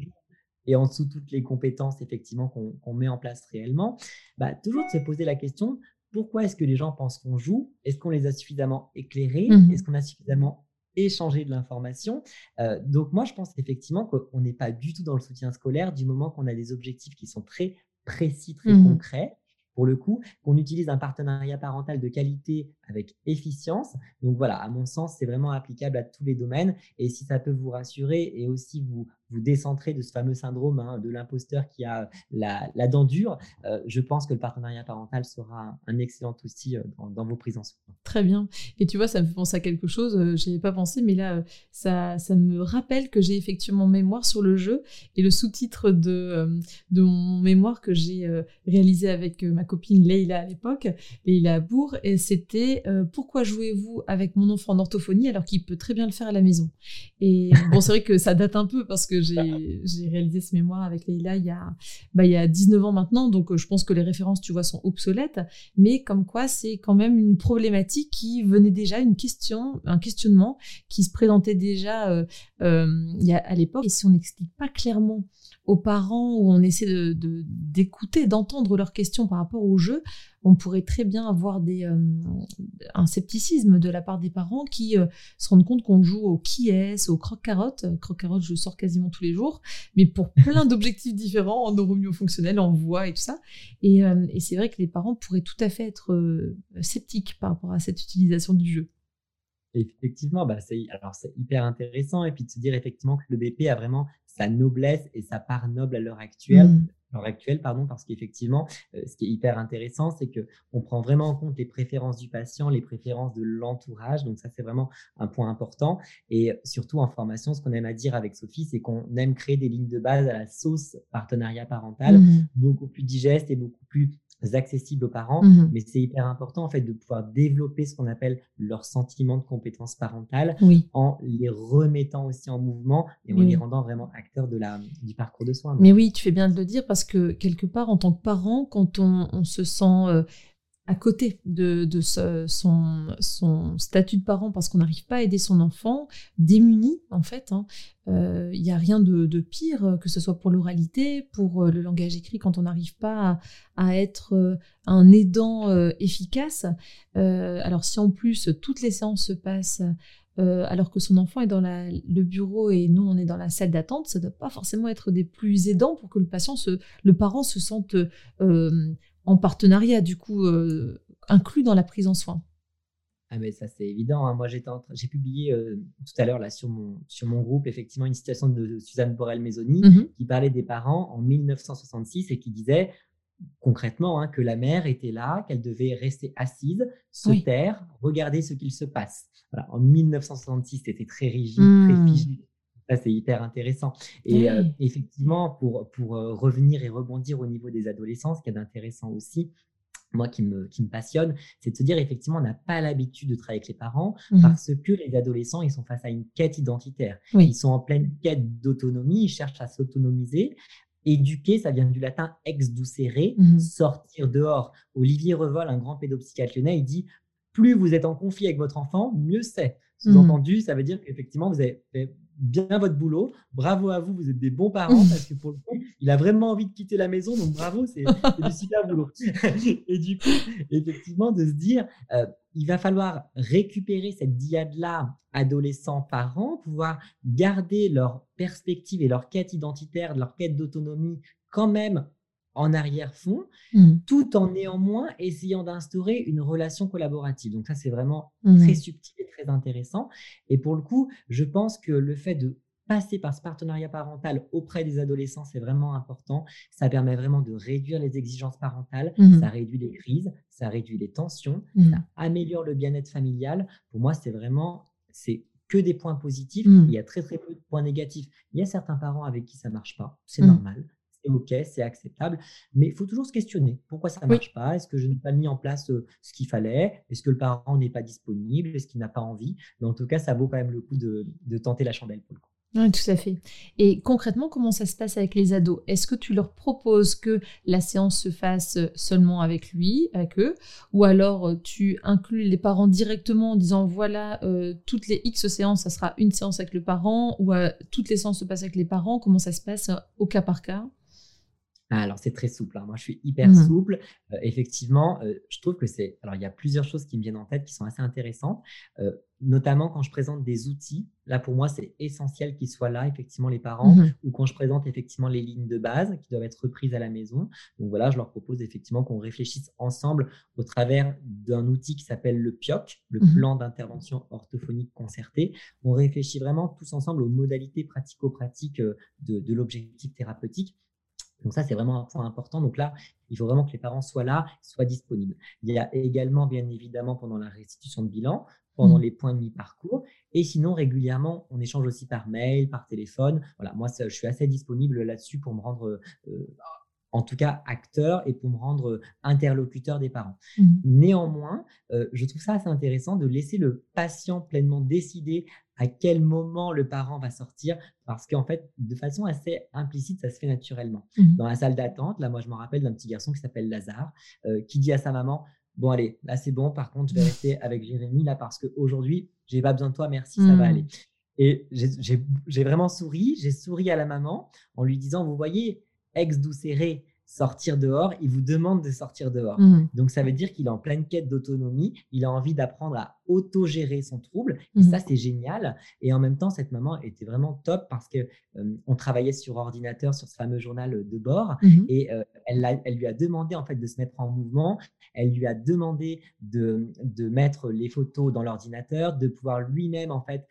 et en dessous toutes les compétences, effectivement, qu'on met en place réellement, bah, toujours de se poser la question, pourquoi est-ce que les gens pensent qu'on joue? Est-ce qu'on les a suffisamment éclairés? Mmh Est-ce qu'on a suffisamment échangé de l'information. Euh, donc moi, je pense effectivement qu'on n'est pas du tout dans le soutien scolaire du moment qu'on a des objectifs qui sont très précis, très mmh concret. Pour le coup, qu'on utilise un partenariat parental de qualité avec efficience. Donc voilà, à mon sens, c'est vraiment applicable à tous les domaines. Et si ça peut vous rassurer et aussi vous, vous décentrer de ce fameux syndrome hein, de l'imposteur qui a la, la dent dure, euh, je pense que le partenariat parental sera un excellent outil euh, dans, vos prises en soin. Très bien. Et tu vois, ça me fait penser à quelque chose, euh, je n'y pas pensé, mais là, ça, ça me rappelle que j'ai effectivement mon mémoire sur le jeu et le sous-titre de, mon mémoire que j'ai réalisé avec ma copine Leïla à l'époque, Leïla Bourg, et c'était Pourquoi jouez-vous avec mon enfant en orthophonie alors qu'il peut très bien le faire à la maison? Et bon, c'est vrai que ça date un peu parce que j'ai réalisé ce mémoire avec Leïla il y, a, bah, il y a 19 ans maintenant, donc euh, je pense que les références, tu vois, sont obsolètes, mais comme quoi c'est quand même une problématique qui venait déjà, une question, un questionnement qui se présentait déjà euh, euh, il y a, à l'époque. Et si on n'explique pas clairement aux parents ou on essaie d'écouter, d'entendre leurs questions par rapport au jeu, on pourrait très bien avoir des, euh, un scepticisme de la part des parents qui euh, se rendent compte qu'on joue au qui est, au croque-carotte. Croque-carotte, je sors quasiment tous les jours, mais pour plein d'objectifs différents, en neuromyo-fonctionnel, en voix et tout ça. Et, euh, et c'est vrai que les parents pourraient tout à fait être sceptiques par rapport à cette utilisation du jeu. Effectivement, bah c'est alors c'est hyper intéressant et puis de se dire effectivement que le BP a vraiment sa noblesse et sa part noble à l'heure actuelle. Mmh. L'heure actuelle, pardon, parce qu'effectivement, euh, ce qui est hyper intéressant, c'est que on prend vraiment en compte les préférences du patient, les préférences de l'entourage. Donc ça, c'est vraiment un point important. Et surtout en formation, ce qu'on aime à dire avec Sophie, c'est qu'on aime créer des lignes de base à la sauce partenariat parental, mmh. beaucoup plus digeste et beaucoup plus accessibles aux parents, mmh mais c'est hyper important en fait de pouvoir développer ce qu'on appelle leur sentiment de compétence parentale en les remettant aussi en mouvement et en les rendant vraiment acteurs de la, du parcours de soins. Mais oui, tu fais bien de le dire parce que quelque part, en tant que parent, quand on, se sent euh, à côté de, son, statut de parent parce qu'on n'arrive pas à aider son enfant, démuni en fait. Il hein. euh, n'y a rien de, pire, que ce soit pour l'oralité, pour euh, le langage écrit, quand on n'arrive pas à, être euh, un aidant efficace. alors si en plus toutes les séances se passent alors que son enfant est dans le bureau et nous on est dans la salle d'attente, ça ne doit pas forcément être des plus aidants pour que le patient, le parent se sente en partenariat, du coup, euh, inclus dans la prise en soin. Ah mais ça c'est évident. Hein. Moi j'ai publié euh, tout à l'heure là sur mon sur mon groupe effectivement une citation de Suzanne Borel-Maisoni mhm. qui parlait des parents en 1966 et qui disait concrètement hein, que la mère était là, qu'elle devait rester assise, se taire, regarder ce qu'il se passe. En 1966 c'était très rigide, très hmm. figé. Ça, c'est hyper intéressant. Et euh, effectivement, pour, pour revenir et rebondir au niveau des adolescents, ce qui est intéressant aussi, moi qui me, qui me passionne, c'est de se dire effectivement, on n'a pas l'habitude de travailler avec les parents mmh parce que les adolescents, ils sont face à une quête identitaire. Ils sont en pleine quête d'autonomie, ils cherchent à s'autonomiser. Éduquer, ça vient du latin ex ducere, mmh sortir dehors. Olivier Revol, un grand pédopsychiatre lyonnais, il dit plus vous êtes en conflit avec votre enfant, mieux c'est. Mmh Sous-entendu, ça veut dire qu'effectivement, vous avez fait bien votre boulot. Bravo à vous, vous êtes des bons parents parce que pour le coup, il a vraiment envie de quitter la maison. Donc bravo, c'est du super boulot. et du coup, effectivement, de se dire, euh, il va falloir récupérer cette diade-là, adolescents-parents, pouvoir garder leur perspective et leur quête identitaire, leur quête d'autonomie quand même en arrière-fond, mmh. tout en néanmoins essayant d'instaurer une relation collaborative. Donc ça, c'est vraiment mmh. très subtil et très intéressant. Et pour le coup, je pense que le fait de passer par ce partenariat parental auprès des adolescents, c'est vraiment important. Ça permet vraiment de réduire les exigences parentales, mmh. ça réduit les crises, ça réduit les tensions, ça améliore le bien-être familial. Pour moi, c'est vraiment, c'est que des points positifs. Il y a très très peu de points négatifs. Il y a certains parents avec qui ça marche pas, c'est normal c'est OK, c'est acceptable. Mais il faut toujours se questionner. Pourquoi ça ne marche pas? Est-ce que je n'ai pas mis en place ce qu'il fallait? Est-ce que le parent n'est pas disponible? Est-ce qu'il n'a pas envie? Mais en tout cas, ça vaut quand même le coup de, tenter la chandelle pour le coup. Oui, tout à fait. Et concrètement, comment ça se passe avec les ados? Est-ce que tu leur proposes que la séance se fasse seulement avec lui, avec eux? Ou alors tu inclus les parents directement en disant voilà, toutes les X séances, ça sera une séance avec le parent Ou toutes les séances se passent avec les parents? Comment ça se passe au cas par cas? Alors, c'est très souple. Hein. Moi, je suis hyper mmh souple. Euh, effectivement, euh, je trouve que c'est. Alors, il y a plusieurs choses qui me viennent en tête qui sont assez intéressantes, euh, notamment quand je présente des outils. Là, pour moi, c'est essentiel qu'ils soient là, effectivement, les parents, mmh ou quand je présente effectivement les lignes de base qui doivent être reprises à la maison. Donc, voilà, je leur propose effectivement qu'on réfléchisse ensemble au travers d'un outil qui s'appelle le PIOC, le mmh plan d'intervention orthophonique concerté. On réfléchit vraiment tous ensemble aux modalités pratico-pratiques de l'objectif thérapeutique donc ça, c'est vraiment un point important. Donc là, il faut vraiment que les parents soient là, soient disponibles. Il y a également, bien évidemment, pendant la restitution de bilan, pendant mmh. les points de mi-parcours. Et sinon, régulièrement, on échange aussi par mail, par téléphone. Voilà, moi, je suis assez disponible là-dessus pour me rendre euh, en tout cas acteur et pour me rendre interlocuteur des parents. Mmh. Néanmoins, euh, je trouve ça assez intéressant de laisser le patient pleinement décider à quel moment le parent va sortir, parce qu'en fait, de façon assez implicite, ça se fait naturellement. Mmh. Dans la salle d'attente, là, moi, je me rappelle d'un petit garçon qui s'appelle Lazare, euh, qui dit à sa maman, bon, allez, là, c'est bon, par contre, je vais rester avec Jérémy, là, parce qu'aujourd'hui, j'ai pas besoin de toi, merci, ça va mmh. aller. Et j'ai vraiment souri, j'ai souri à la maman en lui disant, vous voyez, ex doucéré, sortir dehors, il vous demande de sortir dehors. Mmh. Donc ça veut dire qu'il est en pleine quête d'autonomie, il a envie d'apprendre à autogérer son trouble. Et mmh. ça, c'est génial. Et en même temps, cette maman était vraiment top parce que on travaillait sur ordinateur, sur ce fameux journal de bord, mmh. et elle, elle, lui a demandé en fait de se mettre en mouvement. Elle lui a demandé de, de mettre les photos dans l'ordinateur, de pouvoir lui-même en fait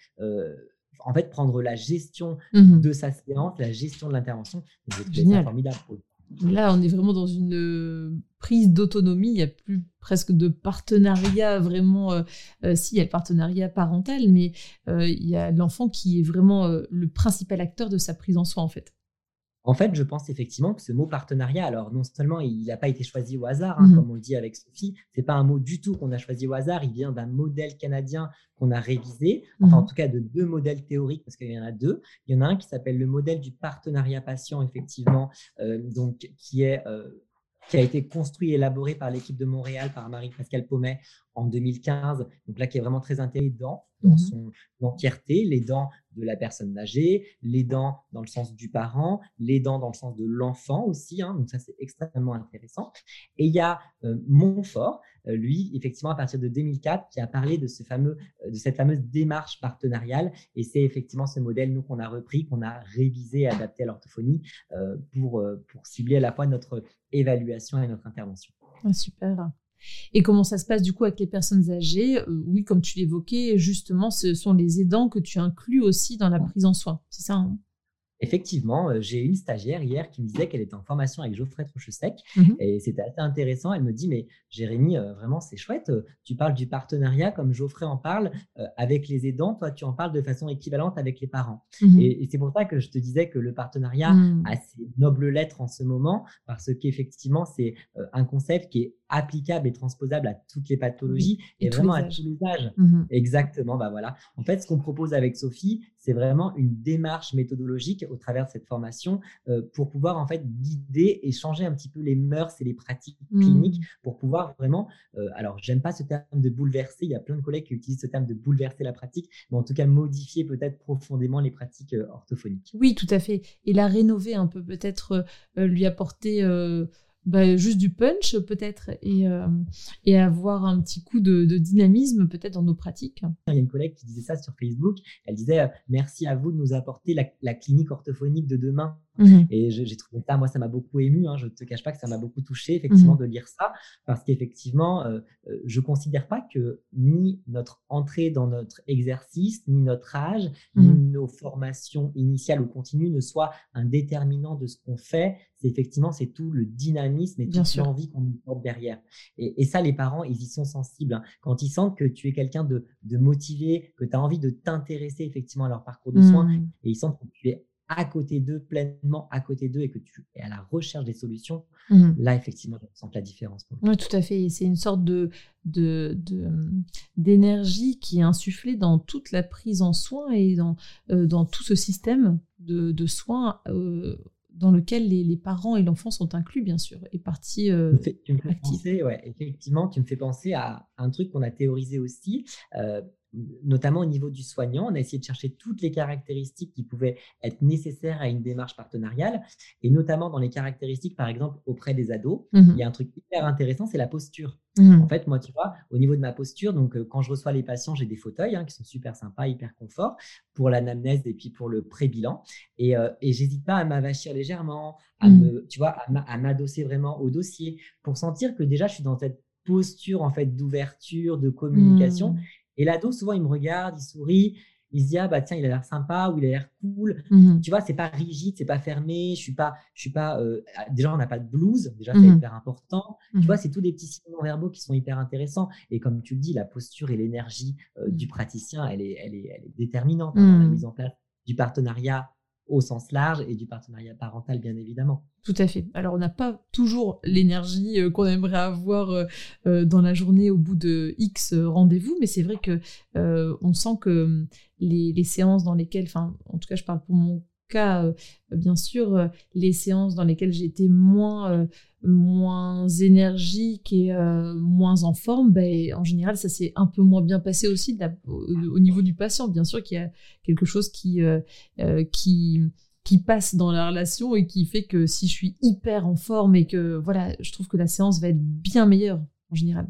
en fait prendre la gestion de sa séance, la gestion de l'intervention. C'est formidable. Là, on est vraiment dans une euh, prise d'autonomie. Il n'y a plus presque de partenariat vraiment. Euh, euh, si, il y a le partenariat parental, mais il y a l'enfant qui est vraiment le principal acteur de sa prise en soin, en fait. En fait, je pense effectivement que ce mot partenariat, alors non seulement il n'a pas été choisi au hasard, hein, mmh comme on le dit avec Sophie, c'est pas un mot du tout qu'on a choisi au hasard, il vient d'un modèle canadien qu'on a révisé, enfin en mmh tout cas de deux modèles théoriques, parce qu'il y en a deux. Il y en a un qui s'appelle le modèle du partenariat patient, effectivement, euh, donc qui est euh, qui a été construit et élaboré par l'équipe de Montréal, par Marie-Pascale Paumet en 2015. Donc là, qui est vraiment très intégré dans, mmh son entièreté, les dents de la personne âgée, les dents dans le sens du parent, les dents dans le sens de l'enfant aussi. Hein. donc ça, c'est extrêmement intéressant. Et il y a euh, Montfort, lui, effectivement, à partir de 2004, qui a parlé de, ce fameux, euh, de cette fameuse démarche partenariale. Et c'est effectivement ce modèle, nous, qu'on a repris, qu'on a révisé et adapté à l'orthophonie pour, pour cibler à la fois notre évaluation et notre intervention. Ah, super. Et comment ça se passe du coup avec les personnes âgées? Oui, comme tu l'évoquais, justement, ce sont les aidants que tu inclus aussi dans la prise en soin. C'est ça hein? Effectivement, euh, j'ai une stagiaire hier qui me disait qu'elle était en formation avec Geoffrey Trochesec mmh et c'était assez intéressant. Elle me dit Mais Jérémy, euh, vraiment, c'est chouette. Euh, tu parles du partenariat comme Geoffrey en parle avec les aidants. Toi, tu en parles de façon équivalente avec les parents. Mmh et, c'est pour ça que je te disais que le partenariat mmh. a ses nobles lettres en ce moment parce qu'effectivement, c'est un concept qui est applicable et transposable à toutes les pathologies et, vraiment à tous les âges. Exactement. Bah voilà. En fait, ce qu'on propose avec Sophie, c'est vraiment une démarche méthodologique au travers de cette formation euh, pour pouvoir en fait guider et changer un petit peu les mœurs et les pratiques mmh. cliniques pour pouvoir vraiment, euh, alors j'aime pas ce terme de bouleverser, il y a plein de collègues qui utilisent ce terme de bouleverser la pratique, mais en tout cas modifier peut-être profondément les pratiques euh, orthophoniques. Oui, tout à fait. Et la rénover un peu, peut-être lui apporter bah, juste du punch peut-être et, euh, et avoir un petit coup de, dynamisme peut-être dans nos pratiques. Il y a une collègue qui disait ça sur Facebook. Elle disait euh, merci à vous de nous apporter la, clinique orthophonique de demain. Mhm. Et j'ai trouvé ça, moi, ça m'a beaucoup ému. Hein, je ne te cache pas que ça m'a beaucoup touché, effectivement, mhm. de lire ça, parce qu'effectivement, euh, je ne considère pas que ni notre entrée dans notre exercice, ni notre âge, ni mhm. nos formations initiales ou continues ne soient un déterminant de ce qu'on fait c'est effectivement c'est tout le dynamisme et toute l'envie qu'on nous porte derrière. Et, ça, les parents, ils y sont sensibles. Hein. Quand ils sentent que tu es quelqu'un de, motivé, que tu as envie de t'intéresser effectivement à leur parcours de soins, mmh. et ils sentent que tu es à côté d'eux, pleinement à côté d'eux, et que tu es à la recherche des solutions, mmh. là, effectivement, je sens la différence. Oui, tout à fait. C'est une sorte de, d'énergie qui est insufflée dans toute la prise en soin et dans, euh, dans tout ce système de, soins euh, dans lequel les, parents et l'enfant sont inclus, bien sûr, et partie euh, tu me fais penser, ouais, effectivement, tu me fais penser à un truc qu'on a théorisé aussi. Euh, notamment au niveau du soignant. On a essayé de chercher toutes les caractéristiques qui pouvaient être nécessaires à une démarche partenariale, et notamment dans les caractéristiques, par exemple, auprès des ados. Mmh il y a un truc hyper intéressant, c'est la posture. Mmh. En fait, moi, tu vois, au niveau de ma posture, donc quand je reçois les patients, j'ai des fauteuils hein, qui sont super sympas, hyper confort pour l'anamnèse et puis pour le pré-bilan. Et, et j'hésite pas à m'avachir légèrement, à mmh. me, tu vois, à m'adosser vraiment au dossier pour sentir que déjà je suis dans cette posture en fait d'ouverture, de communication. Mmh. Et l'ado, souvent, il me regarde, il sourit, il se dit ah bah tiens, il a l'air sympa ou il a l'air cool. Mmh. Tu vois, c'est pas rigide, c'est pas fermé. Je suis pas, je suis pas. Euh, déjà, on n'a pas de blues, déjà c'est hyper important. Tu vois, c'est tous des petits signes verbaux qui sont hyper intéressants. Et comme tu le dis, la posture et l'énergie euh, du praticien, elle est, elle est, elle est déterminante hein, dans la mise en place du partenariat au sens large et du partenariat parental, bien évidemment. Tout à fait. Alors, on n'a pas toujours l'énergie euh, qu'on aimerait avoir euh, euh, dans la journée au bout de X rendez-vous, mais c'est vrai que on sent que les, les, séances dans lesquelles, enfin, en tout cas, je parle pour mon cas, euh, bien sûr, euh, les séances dans lesquelles j'étais moins, euh, moins énergique et moins en forme, ben, en général, ça s'est un peu moins bien passé aussi au, niveau du patient. Bien sûr qu'il y a quelque chose qui, qui, qui passe dans la relation et qui fait que si je suis hyper en forme et que voilà, je trouve que la séance va être bien meilleure en général.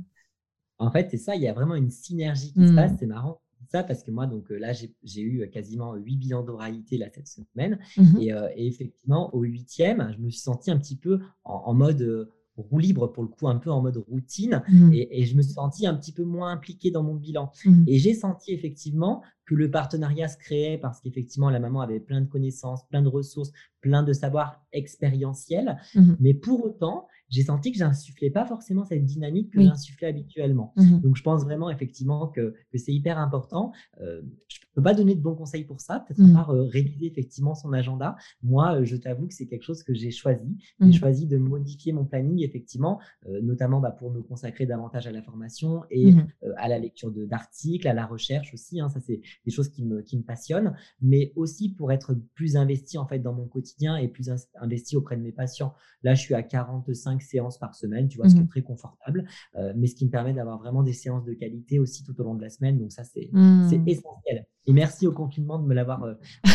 En fait, c'est ça, il y a vraiment une synergie qui se mmh. passe, c'est marrant ça parce que moi, donc là, j'ai eu quasiment huit bilans d'oralité là, cette semaine. Mmh et, effectivement, au huitième, je me suis senti un petit peu en, mode roue libre, pour le coup, un peu en mode routine. Mmh. Et, je me suis senti un petit peu moins impliqué dans mon bilan. Mmh et j'ai senti effectivement que le partenariat se créait parce qu'effectivement, la maman avait plein de connaissances, plein de ressources, plein de savoirs expérientiels. Mais pour autant, j'ai senti que j'insufflais pas forcément cette dynamique que j'insufflais habituellement. Mmh Donc, je pense vraiment effectivement que, que c'est hyper important. Euh, je peux pas donner de bons conseils pour ça, peut-être mmh. à part euh, réviser effectivement son agenda. Moi, euh, je t'avoue que c'est quelque chose que j'ai choisi. J'ai mmh. choisi de modifier mon planning effectivement, euh, notamment bah, pour me consacrer davantage à la formation et à la lecture d'articles, à la recherche aussi. Hein, ça, c'est des choses qui me, qui me passionnent, mais aussi pour être plus investi en fait dans mon quotidien et plus investi auprès de mes patients. Là, je suis à 45 séances par semaine, tu vois, ce qui est mmh très confortable, euh, mais ce qui me permet d'avoir vraiment des séances de qualité aussi tout au long de la semaine. Donc ça, c'est mmh. essentiel. Et merci au confinement de me l'avoir euh, euh,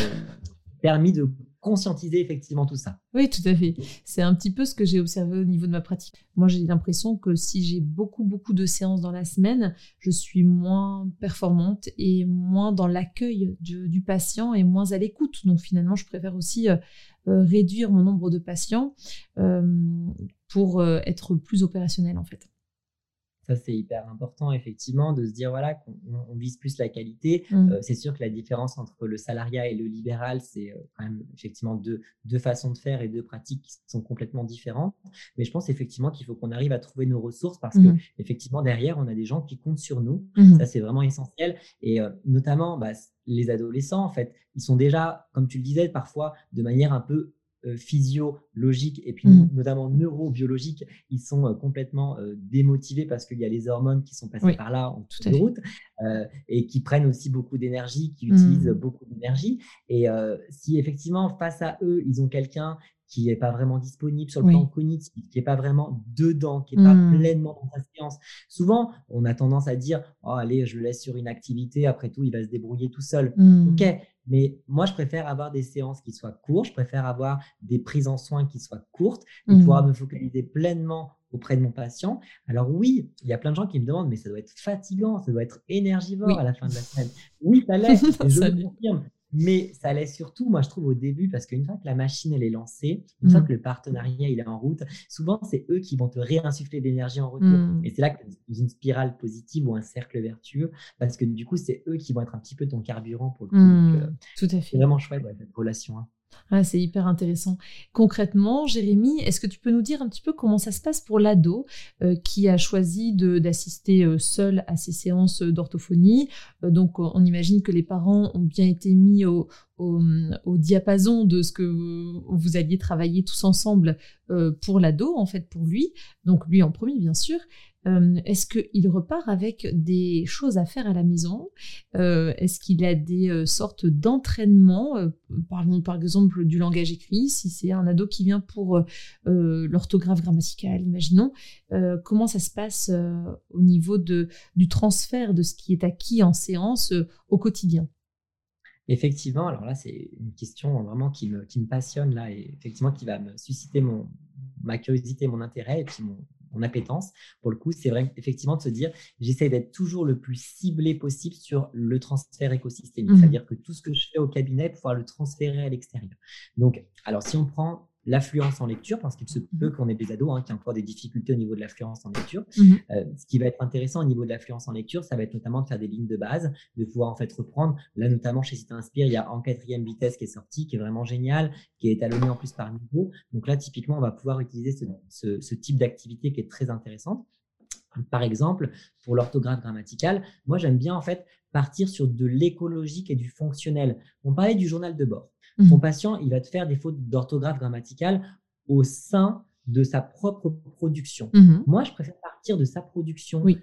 permis de conscientiser effectivement tout ça. Oui, tout à fait. C'est un petit peu ce que j'ai observé au niveau de ma pratique. Moi, j'ai l'impression que si j'ai beaucoup, beaucoup de séances dans la semaine, je suis moins performante et moins dans l'accueil du, patient et moins à l'écoute. Donc finalement, je préfère aussi réduire mon nombre de patients pour euh, être plus opérationnel en fait. Ça, c'est hyper important, effectivement, de se dire voilà, qu'on vise plus la qualité. Mmh. Euh, c'est sûr que la différence entre le salariat et le libéral, c'est euh, quand même effectivement deux, deux, façons de faire et deux pratiques qui sont complètement différentes. Mais je pense effectivement qu'il faut qu'on arrive à trouver nos ressources parce que, mmh. effectivement, derrière, on a des gens qui comptent sur nous. Mmh. Ça, c'est vraiment essentiel. Et notamment, bah, les adolescents, en fait, ils sont déjà, comme tu le disais, parfois de manière un peu euh, physiologiques et puis mmh. notamment neurobiologiques, ils sont euh, complètement euh, démotivés parce qu'il y a les hormones qui sont passées par là en toute route et qui prennent aussi beaucoup d'énergie, qui utilisent mmh. beaucoup d'énergie. Et si effectivement face à eux, ils ont quelqu'un qui n'est pas vraiment disponible sur le plan cognitif, qui n'est pas vraiment dedans, qui n'est pas mmh. pleinement dans sa séance. Souvent, on a tendance à dire oh, allez, je le laisse sur une activité, après tout, il va se débrouiller tout seul. Ok, mais moi, je préfère avoir des séances qui soient courtes, je préfère avoir des prises en soins qui soient courtes, et pouvoir mmh. me focaliser pleinement auprès de mon patient. Alors oui, il y a plein de gens qui me demandent, mais ça doit être fatigant, ça doit être énergivore à la fin de la semaine. Oui, ça l'est, je le confirme. Mais ça laisse surtout, moi je trouve au début, parce qu'une fois que la machine elle est lancée, une fois mmh. que le partenariat il est en route, souvent c'est eux qui vont te réinsuffler de l'énergie en retour. Mmh. Et c'est là que dans une spirale positive ou un cercle vertueux, parce que du coup c'est eux qui vont être un petit peu ton carburant pour le coup. Mmh. Euh, Tout à fait. C'est vraiment chouette cette relation. Hein. C'est hyper intéressant. Concrètement, Jérémy, est-ce que tu peux nous dire un petit peu comment ça se passe pour l'ado euh, qui a choisi d'assister euh, seul à ces séances d'orthophonie? Euh, Donc, on imagine que les parents ont bien été mis au, au, diapason de ce que vous, alliez travailler tous ensemble pour l'ado, en fait, pour lui. Donc, lui en premier, bien sûr. Est-ce qu'il repart avec des choses à faire à la maison? Est-ce qu'il a des sortes d'entraînement Parlons par exemple du langage écrit, si c'est un ado qui vient pour l'orthographe grammaticale, imaginons. comment ça se passe au niveau de, du transfert de ce qui est acquis en séance au quotidien? Effectivement, alors là, c'est une question vraiment qui me, qui me passionne là et effectivement qui va me susciter mon, ma curiosité, mon intérêt et puis mon, mon appétence. Pour le coup, c'est vrai effectivement de se dire, j'essaie d'être toujours le plus ciblé possible sur le transfert écosystémique, mmh. c'est-à-dire que tout ce que je fais au cabinet, pouvoir le transférer à l'extérieur. Donc, alors si on prend l'affluence en lecture, parce qu'il se mmh peut qu'on ait des ados hein, qui ont encore des difficultés au niveau de l'affluence en lecture. Mmh euh, ce qui va être intéressant au niveau de l'affluence en lecture, ça va être notamment de faire des lignes de base, de pouvoir en fait reprendre. Là, notamment chez Cité Inspire, il y a en quatrième vitesse qui est sorti, qui est vraiment génial, qui est étalonné en plus par niveau. Donc là, typiquement, on va pouvoir utiliser ce, type d'activité qui est très intéressante. Par exemple, pour l'orthographe grammaticale, moi j'aime bien en fait partir sur de l'écologique et du fonctionnel. On parlait du journal de bord. Ton mmh. patient, il va te faire des fautes d'orthographe grammaticale au sein de sa propre production. Mmh Moi, je préfère partir de sa production, oui.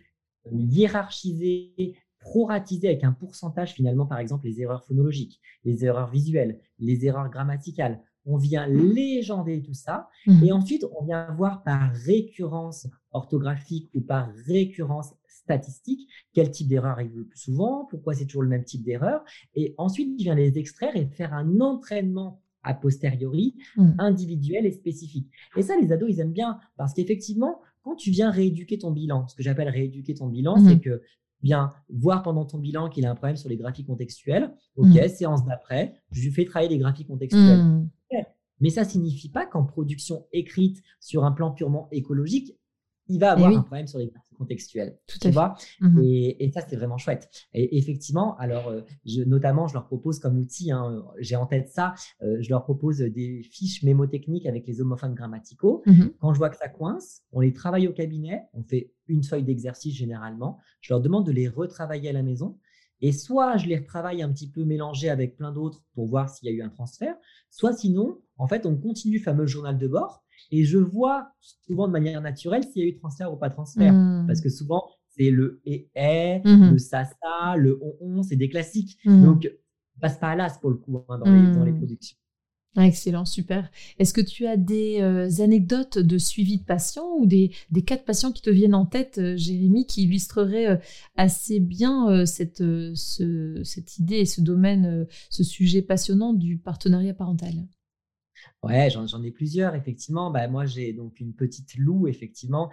Euh, hiérarchiser, proratiser avec un pourcentage finalement, par exemple, les erreurs phonologiques, les erreurs visuelles, les erreurs grammaticales. On vient légender tout ça mmh. et ensuite on vient voir par récurrence orthographique ou par récurrence statistiques, quel type d'erreur arrive le plus souvent, pourquoi c'est toujours le même type d'erreur. Et ensuite, il vient les extraire et faire un entraînement a posteriori, mmh. individuel et spécifique. Et ça, les ados, ils aiment bien parce qu'effectivement, quand tu viens rééduquer ton bilan, ce que j'appelle rééduquer ton bilan, mmh. c'est que bien voir pendant ton bilan qu'il a un problème sur les graphiques contextuels. Ok, mmh. séance d'après, je lui fais travailler les graphiques contextuels. Mais ça signifie pas qu'en production écrite sur un plan purement écologique, il va eh avoir un problème sur les graphiques contextuels. Tout tu vois? Mmh et, ça, c'est vraiment chouette. Et effectivement, alors, euh, je, notamment, je leur propose comme outil, hein, j'ai en tête ça, euh, je leur propose des fiches mémotechniques avec les homophones grammaticaux. Mmh Quand je vois que ça coince, on les travaille au cabinet, on fait une feuille d'exercice généralement. Je leur demande de les retravailler à la maison. Et soit je les retravaille un petit peu mélangés avec plein d'autres pour voir s'il y a eu un transfert, soit sinon, en fait, on continue le fameux journal de bord et je vois souvent de manière naturelle s'il y a eu transfert ou pas transfert. Mmh. Parce que souvent, c'est le et, et mmh le ça, ça, le on, on, c'est des classiques. Mmh. Donc, passe pas à l'as pour le coup hein, dans, les, dans, les, productions. Ah, excellent, super. Est-ce que tu as des euh, anecdotes de suivi de patients ou des, cas de patients qui te viennent en tête, euh, Jérémy, qui illustreraient euh, assez bien cette, ce, cette idée et ce domaine, ce sujet passionnant du partenariat parental? Ouais, j'en ai plusieurs, effectivement. Bah, moi, j'ai donc une petite Lou, effectivement,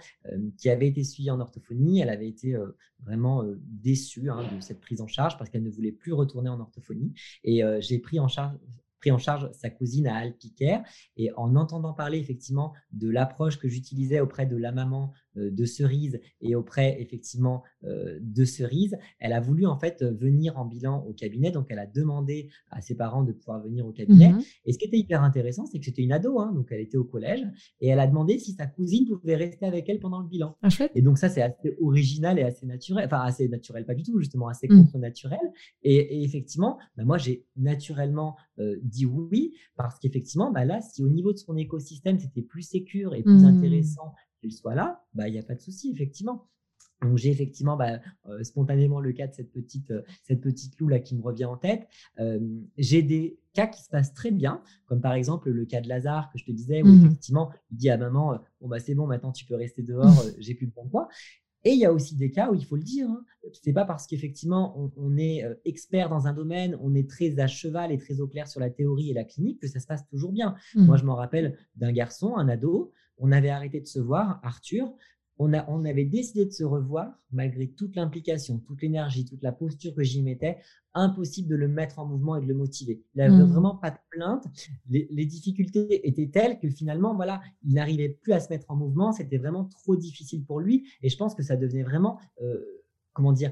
qui avait été suivie en orthophonie. Elle avait été vraiment déçue hein, de cette prise en charge parce qu'elle ne voulait plus retourner en orthophonie. Et j'ai pris en charge pris en charge sa cousine à Alpicaire. Et en entendant parler effectivement de l'approche que j'utilisais auprès de la maman de Cerise et auprès effectivement euh, de Cerise, elle a voulu en fait venir en bilan au cabinet. Donc elle a demandé à ses parents de pouvoir venir au cabinet. Mmh et ce qui était hyper intéressant, c'est que c'était une ado, hein, donc elle était au collège, et elle a demandé si sa cousine pouvait rester avec elle pendant le bilan. Ah, et donc ça, c'est assez original et assez naturel, enfin assez naturel, pas du tout, justement assez mmh. contre-naturel. Et, effectivement, bah, moi j'ai naturellement euh, dit oui parce qu'effectivement, bah, là, si au niveau de son écosystème c'était plus sécure et plus mmh. intéressant soit là, bah, il n'y a pas de souci, effectivement. Donc j'ai effectivement bah, euh, spontanément le cas de cette petite, euh, cette petite loup là qui me revient en tête. Euh, j'ai des cas qui se passent très bien, comme par exemple le cas de Lazare que je te disais, où mmh effectivement il dit à maman bon bah c'est bon maintenant tu peux rester dehors, j'ai plus besoin de toi. Et il y a aussi des cas où il faut le dire, hein, c'est pas parce qu'effectivement on, est expert dans un domaine, on est très à cheval et très au clair sur la théorie et la clinique que ça se passe toujours bien. Mmh. Moi je m'en rappelle d'un garçon, un ado, on avait arrêté de se voir, Arthur. On, a, on avait décidé de se revoir, malgré toute l'implication, toute l'énergie, toute la posture que j'y mettais. Impossible de le mettre en mouvement et de le motiver. Il n'avait mmh. vraiment pas de plainte. Les, difficultés étaient telles que finalement, voilà, il n'arrivait plus à se mettre en mouvement. C'était vraiment trop difficile pour lui. Et je pense que ça devenait vraiment, euh, comment dire,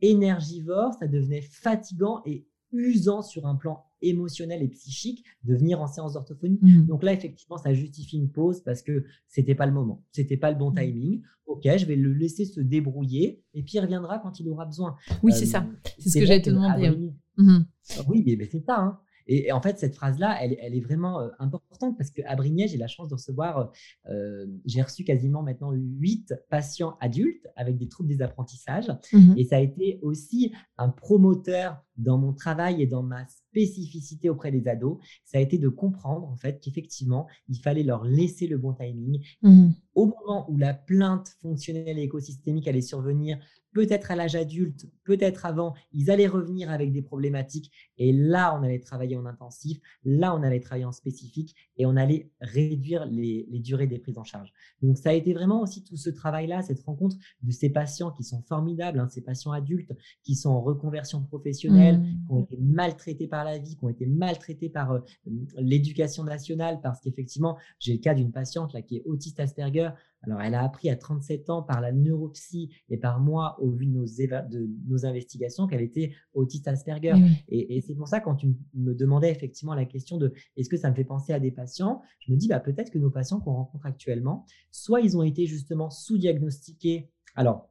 énergivore, ça devenait fatigant et usant sur un plan émotionnel et psychique de venir en séance d'orthophonie. Mmh. Donc là, effectivement, ça justifie une pause parce que c'était pas le moment, c'était pas le bon mmh. timing. Ok, je vais le laisser se débrouiller et puis il reviendra quand il aura besoin. Oui, c'est ça. Euh, c'est ce que j'allais te demander. Mmh. Oui, mais, c'est ça. Hein. Et, en fait, cette phrase-là, elle, est vraiment euh, importante parce qu'à Brignais, j'ai la chance de recevoir, euh, j'ai reçu quasiment maintenant huit patients adultes avec des troubles des apprentissages. Mmh et ça a été aussi un promoteur dans mon travail et dans ma spécificité auprès des ados, ça a été de comprendre en fait qu'effectivement, il fallait leur laisser le bon timing. Mmh Au moment où la plainte fonctionnelle et écosystémique allait survenir, peut-être à l'âge adulte, peut-être avant, ils allaient revenir avec des problématiques et là, on allait travailler en intensif, là, on allait travailler en spécifique et on allait réduire les, durées des prises en charge. Donc, ça a été vraiment aussi tout ce travail-là, cette rencontre de ces patients qui sont formidables, hein, ces patients adultes qui sont en reconversion professionnelle, mmh. Qui ont été maltraités par la vie, qui ont été maltraités par euh, l'éducation nationale, parce qu'effectivement, j'ai le cas d'une patiente là qui est autiste Asperger. Alors, elle a appris à 37 ans par la neuropsie et par moi, au vu de nos, de nos investigations, qu'elle était autiste Asperger. Et, c'est pour ça, quand tu me demandais effectivement la question de est-ce que ça me fait penser à des patients, je me dis bah, peut-être que nos patients qu'on rencontre actuellement, soit ils ont été justement sous-diagnostiqués. Alors,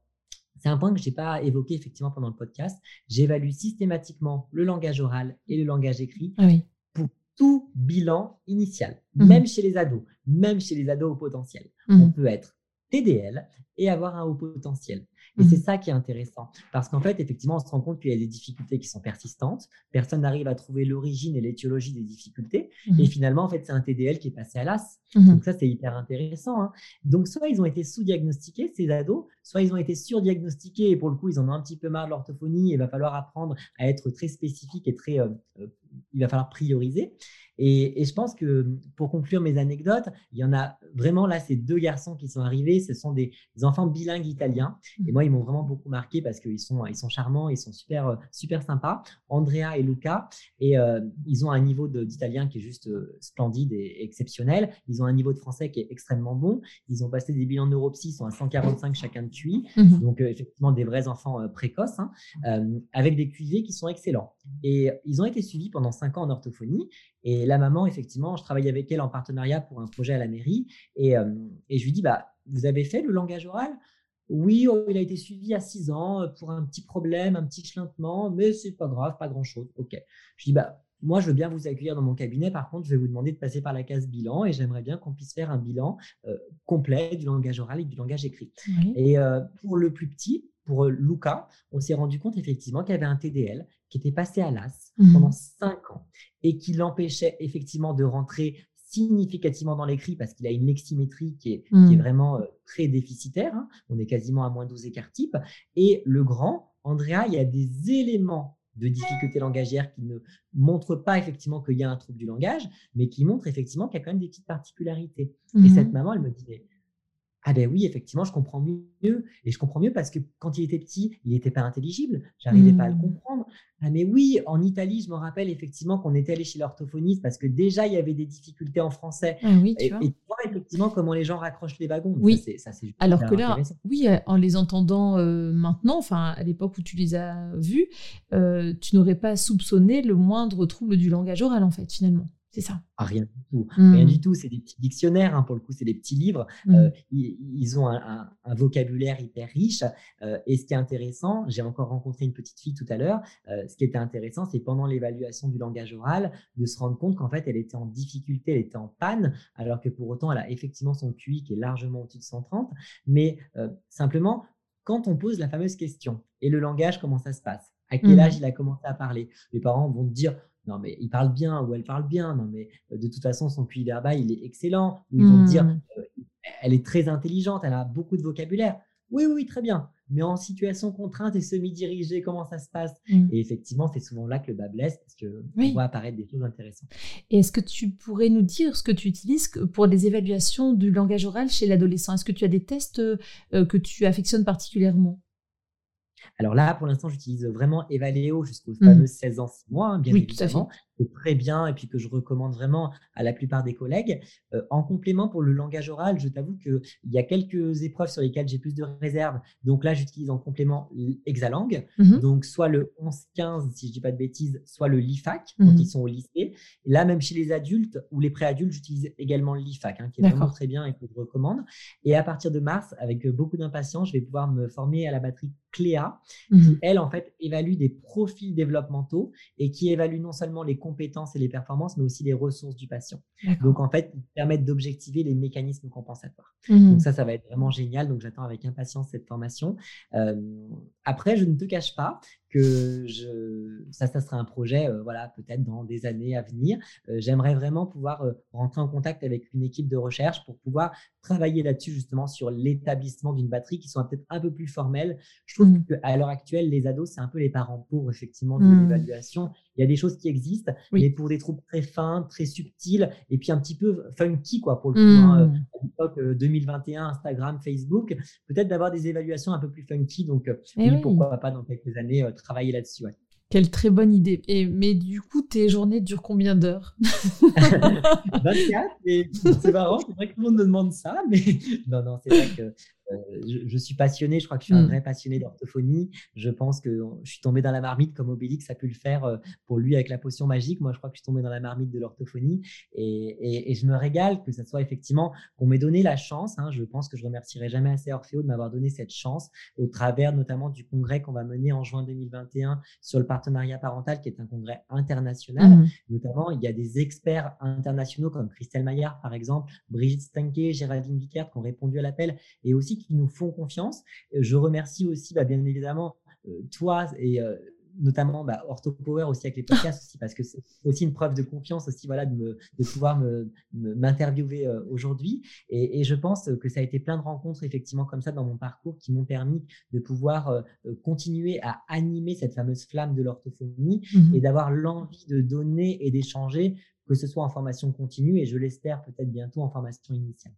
c'est un point que je n'ai pas évoqué effectivement pendant le podcast. J'évalue systématiquement le langage oral et le langage écrit ah pour tout bilan initial, mmh même chez les ados, même chez les ados au potentiel. Mmh On peut être TDL et avoir un haut potentiel. Et c'est mmh. ça qui est intéressant. Parce qu'en fait, effectivement, on se rend compte qu'il y a des difficultés qui sont persistantes. Personne n'arrive à trouver l'origine et l'étiologie des difficultés. Et finalement, en fait, c'est un TDL qui est passé à l'as. Donc ça, c'est hyper intéressant. Hein. Donc, soit ils ont été sous-diagnostiqués, ces ados, soit ils ont été surdiagnostiqués et pour le coup, ils en ont un petit peu marre de l'orthophonie. Il va falloir apprendre à être très spécifique et très... Euh, euh, il va falloir prioriser. Et, je pense que pour conclure mes anecdotes, il y en a vraiment là, ces deux garçons qui sont arrivés, ce sont des enfants bilingues italiens. Et moi, ils m'ont vraiment beaucoup marqué parce qu'ils sont, ils sont charmants, ils sont super, euh, super sympas. Andrea et Luca. Et euh, ils ont un niveau d'italien qui est juste euh, splendide et exceptionnel. Ils ont un niveau de français qui est extrêmement bon. Ils ont passé des bilans de neuropsy, ils sont à 145 chacun de QI. Mhm. Donc, effectivement, des vrais enfants précoces, hein, avec des QV qui sont excellents. Et ils ont été suivis pendant cinq ans en orthophonie. Et la maman, effectivement, je travaillais avec elle en partenariat pour un projet à la mairie. Et, et je lui dis, bah, vous avez fait le langage oral? Oui, oh, il a été suivi à 6 ans euh, pour un petit problème, un petit chlintement, mais c'est pas grave, pas grand-chose. OK. Je dis, bah, moi, je veux bien vous accueillir dans mon cabinet. Par contre, je vais vous demander de passer par la case bilan et j'aimerais bien qu'on puisse faire un bilan euh, complet du langage oral et du langage écrit. Et pour le plus petit, pour Luca, on s'est rendu compte effectivement qu'il y avait un TDL qui était passé à l'AS mmh. pendant cinq ans et qui l'empêchait effectivement de rentrer significativement dans l'écrit parce qu'il a une leximétrie qui est, mmh. vraiment euh, très déficitaire. Hein. On est quasiment à moins 12 écarts types. Et le grand, Andrea, il y a des éléments de difficulté langagière qui ne montrent pas effectivement qu'il y a un trouble du langage, mais qui montrent effectivement qu'il y a quand même des petites particularités. Et mmh. cette maman, elle me disait, ah ben oui, effectivement, je comprends mieux. Et je comprends mieux parce que quand il était petit, il n'était pas intelligible. J'arrivais pas à le mmh. comprendre. Ah mais oui, en Italie, je me rappelle effectivement qu'on était allé chez l'orthophoniste parce que déjà, il y avait des difficultés en français. Ah oui, tu et, vois. et, tu vois effectivement comment les gens raccrochent les wagons. Oui. Ça, ça, Alors que là, oui, euh, en les entendant euh, maintenant, enfin à l'époque où tu les as vus, euh, tu n'aurais pas soupçonné le moindre trouble du langage oral en fait, finalement. C'est ça. Ah, rien du tout. Rien mmh. du tout. C'est des petits dictionnaires, hein, pour le coup, c'est des petits livres. Mmh. Euh, ils, ont un, vocabulaire hyper riche. Euh, et ce qui est intéressant, j'ai encore rencontré une petite fille tout à l'heure. Euh, ce qui était intéressant, c'est pendant l'évaluation du langage oral, de se rendre compte qu'en fait, elle était en difficulté, elle était en panne, alors que pour autant, elle a effectivement son QI qui est largement au-dessus de 130. Mais simplement, quand on pose la fameuse question, et le langage, comment ça se passe? À quel mmh. âge il a commencé à parler? Les parents vont dire non mais il parle bien ou elle parle bien, non mais euh, de toute façon son QI verbal il est excellent, ou ils vont dire mmh. euh, elle est très intelligente, elle a beaucoup de vocabulaire. Oui, oui, très bien. Mais en situation contrainte et semi-dirigée, comment ça se passe? Mmh. Et effectivement, c'est souvent là que le bas blesse parce qu'on voit apparaître des choses intéressantes. Et est-ce que tu pourrais nous dire ce que tu utilises pour des évaluations du langage oral chez l'adolescent? Est-ce que tu as des tests euh, que tu affectionnes particulièrement? Alors là, pour l'instant, j'utilise vraiment Evaleo jusqu'aux mmh. fameux 16 ans, 6 mois, hein, bien oui, évidemment est très bien et puis que je recommande vraiment à la plupart des collègues. Euh, en complément pour le langage oral, je t'avoue qu'il y a quelques épreuves sur lesquelles j'ai plus de réserves. Donc là, j'utilise en complément Exalang, mmh donc soit le 11-15, si je ne dis pas de bêtises, soit le LIFAC quand mmh ils sont au lycée. Et là, même chez les adultes ou les préadultes, j'utilise également le LIFAC, hein, qui est vraiment très bien et que je recommande. Et à partir de mars, avec beaucoup d'impatience, je vais pouvoir me former à la batterie Cléa, qui, mmh elle, en fait, évalue des profils développementaux et qui évalue non seulement les compétences et les performances, mais aussi les ressources du patient. Donc, en fait, ils permettent d'objectiver les mécanismes compensatoires. Mmh Donc, ça, ça va être vraiment génial. Donc, j'attends avec impatience cette formation. après, je ne te cache pas que je, ça, ça sera un projet, euh, voilà, peut-être dans des années à venir. Euh, j'aimerais vraiment pouvoir euh, rentrer en contact avec une équipe de recherche pour pouvoir travailler là-dessus, justement, sur l'établissement d'une batterie qui soit peut-être un peu plus formelle. Je trouve mmh. qu'à l'heure actuelle, les ados, c'est un peu les parents pauvres, effectivement, de mmh. l'évaluation. Il y a des choses qui existent, mais pour des troubles très fins, très subtils, et puis un petit peu funky, quoi, pour le coup. Hein, mmh. à l'époque 2021, Instagram, Facebook, peut-être d'avoir des évaluations un peu plus funky. Donc, eh oui, pourquoi pas dans quelques années travailler là-dessus. Quelle très bonne idée. Et, mais du coup, tes journées durent combien d'heures 24. c'est marrant, c'est vrai que tout le monde me demande ça, mais non, non, c'est vrai que euh, je, suis passionné, je crois que je suis un mm. vrai passionné d'orthophonie. Je pense que je suis tombé dans la marmite comme Obélix a pu le faire euh, pour lui avec la potion magique. Moi, je crois que je suis tombé dans la marmite de l'orthophonie et, je me régale que ça soit effectivement qu'on m'ait donné la chance. Hein. je pense que je remercierai jamais assez Orfeo de m'avoir donné cette chance au travers notamment du congrès qu'on va mener en juin 2021 sur le partenariat parental, qui est un congrès international. Mm. Notamment, il y a des experts internationaux comme Christelle Maillard, par exemple, Brigitte Stanke, Géraldine Vickert qui ont répondu à l'appel et aussi qui nous font confiance. Je remercie aussi, bah, bien évidemment, euh, toi et euh, notamment bah, OrthoPower aussi avec les podcasts aussi, parce que c'est aussi une preuve de confiance aussi voilà de, me, de pouvoir m'interviewer euh, aujourd'hui et, je pense que ça a été plein de rencontres effectivement comme ça dans mon parcours qui m'ont permis de pouvoir continuer à animer cette fameuse flamme de l'orthophonie mmh et d'avoir l'envie de donner et d'échanger que ce soit en formation continue et je l'espère peut-être bientôt en formation initiale.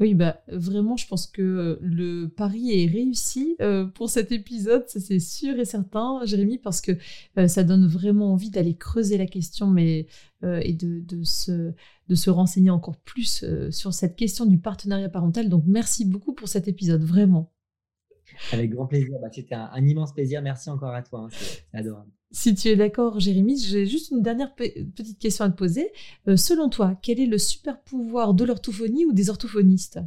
Oui, bah vraiment, je pense que euh, le pari est réussi euh, pour cet épisode, c'est sûr et certain, Jérémy, parce que euh, ça donne vraiment envie d'aller creuser la question, mais et de, de, se, de se renseigner encore plus sur cette question du partenariat parental. Donc merci beaucoup pour cet épisode, vraiment. Avec grand plaisir. Bah, c'était un, immense plaisir. Merci encore à toi. Hein. C'est adorable. Si tu es d'accord, Jérémy, j'ai juste une dernière petite question à te poser. Euh, selon toi, quel est le super pouvoir de l'orthophonie ou des orthophonistes?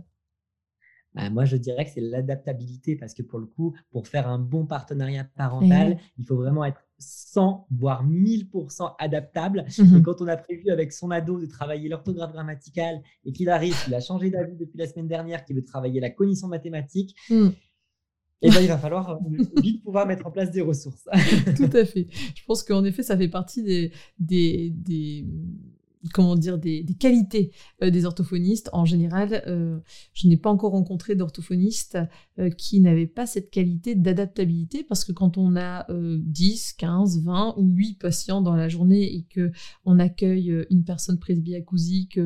Bah, moi, je dirais que c'est l'adaptabilité parce que pour le coup, pour faire un bon partenariat parental, il faut vraiment être 100, voire 1000% adaptable. Mmh et quand on a prévu avec son ado de travailler l'orthographe grammaticale et qu'il arrive, qu'il a changé d'avis depuis la semaine dernière, qu'il veut travailler la cognition mathématique, mmh et ben, il va falloir euh, vite pouvoir mettre en place des ressources. Tout à fait. Je pense qu'en effet, ça fait partie des, des, des comment dire, des, qualités euh, des orthophonistes. En général, euh, je n'ai pas encore rencontré d'orthophonistes euh, qui n'avaient pas cette qualité d'adaptabilité parce que quand on a 10, 15, 20 ou 8 patients dans la journée et que on accueille une personne presbyacousique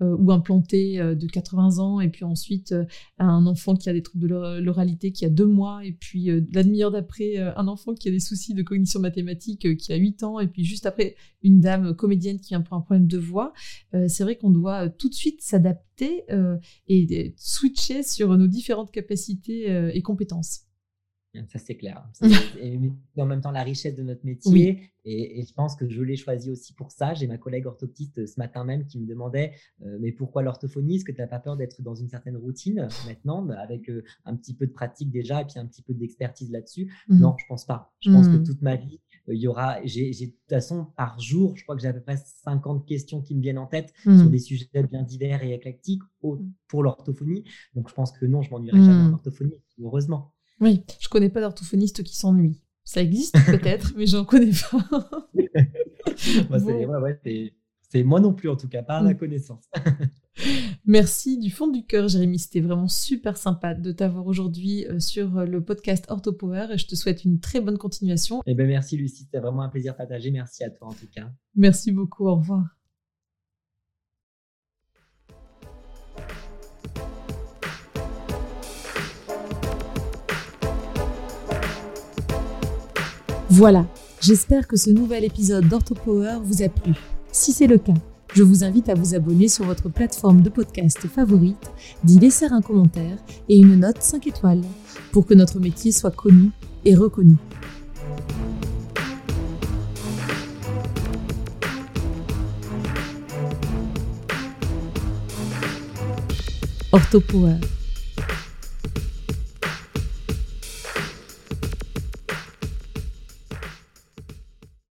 ou implantée de 80 ans et puis ensuite un enfant qui a des troubles de l'oralité qui a 2 mois et puis la d'après un enfant qui a des soucis de cognition mathématique qui a 8 ans et puis juste après une dame comédienne qui a un problème de voix, euh, c'est vrai qu'on doit euh, tout de suite s'adapter euh, et switcher sur nos différentes capacités et compétences. Ça, c'est clair. et en même temps, la richesse de notre métier. Et, je pense que je l'ai choisi aussi pour ça. J'ai ma collègue orthoptiste ce matin même qui me demandait Mais pourquoi l'orthophonie? Est-ce que tu n'as pas peur d'être dans une certaine routine maintenant, bah, avec un petit peu de pratique déjà et puis un petit peu d'expertise là-dessus? Mmh Non, je pense pas. Je pense que mmh. toute ma vie, il y aura, j'ai, de toute façon, par jour, je crois que j'ai à peu près 50 questions qui me viennent en tête sur mmh. des sujets bien divers et éclectiques mmh. pour l'orthophonie. Donc, je pense que non, je m'ennuierai jamais en mmh. orthophonie, heureusement. Oui, je connais pas d'orthophoniste qui s'ennuie. Ça existe peut-être, mais j'en connais pas. Bah, c'est, moi non plus, en tout cas, par la connaissance. Merci du fond du cœur, Jérémy. C'était vraiment super sympa de t'avoir aujourd'hui euh, sur euh, le podcast Orthopower et je te souhaite une très bonne continuation. Eh ben, merci, Lucie. C'était vraiment un plaisir partagé. Merci à toi, en tout cas. Merci beaucoup. Au revoir. Voilà, j'espère que ce nouvel épisode d'Orthopower vous a plu. Si c'est le cas, je vous invite à vous abonner sur votre plateforme de podcast favorite, d'y laisser un commentaire et une note 5 étoiles pour que notre métier soit connu et reconnu. Orthopower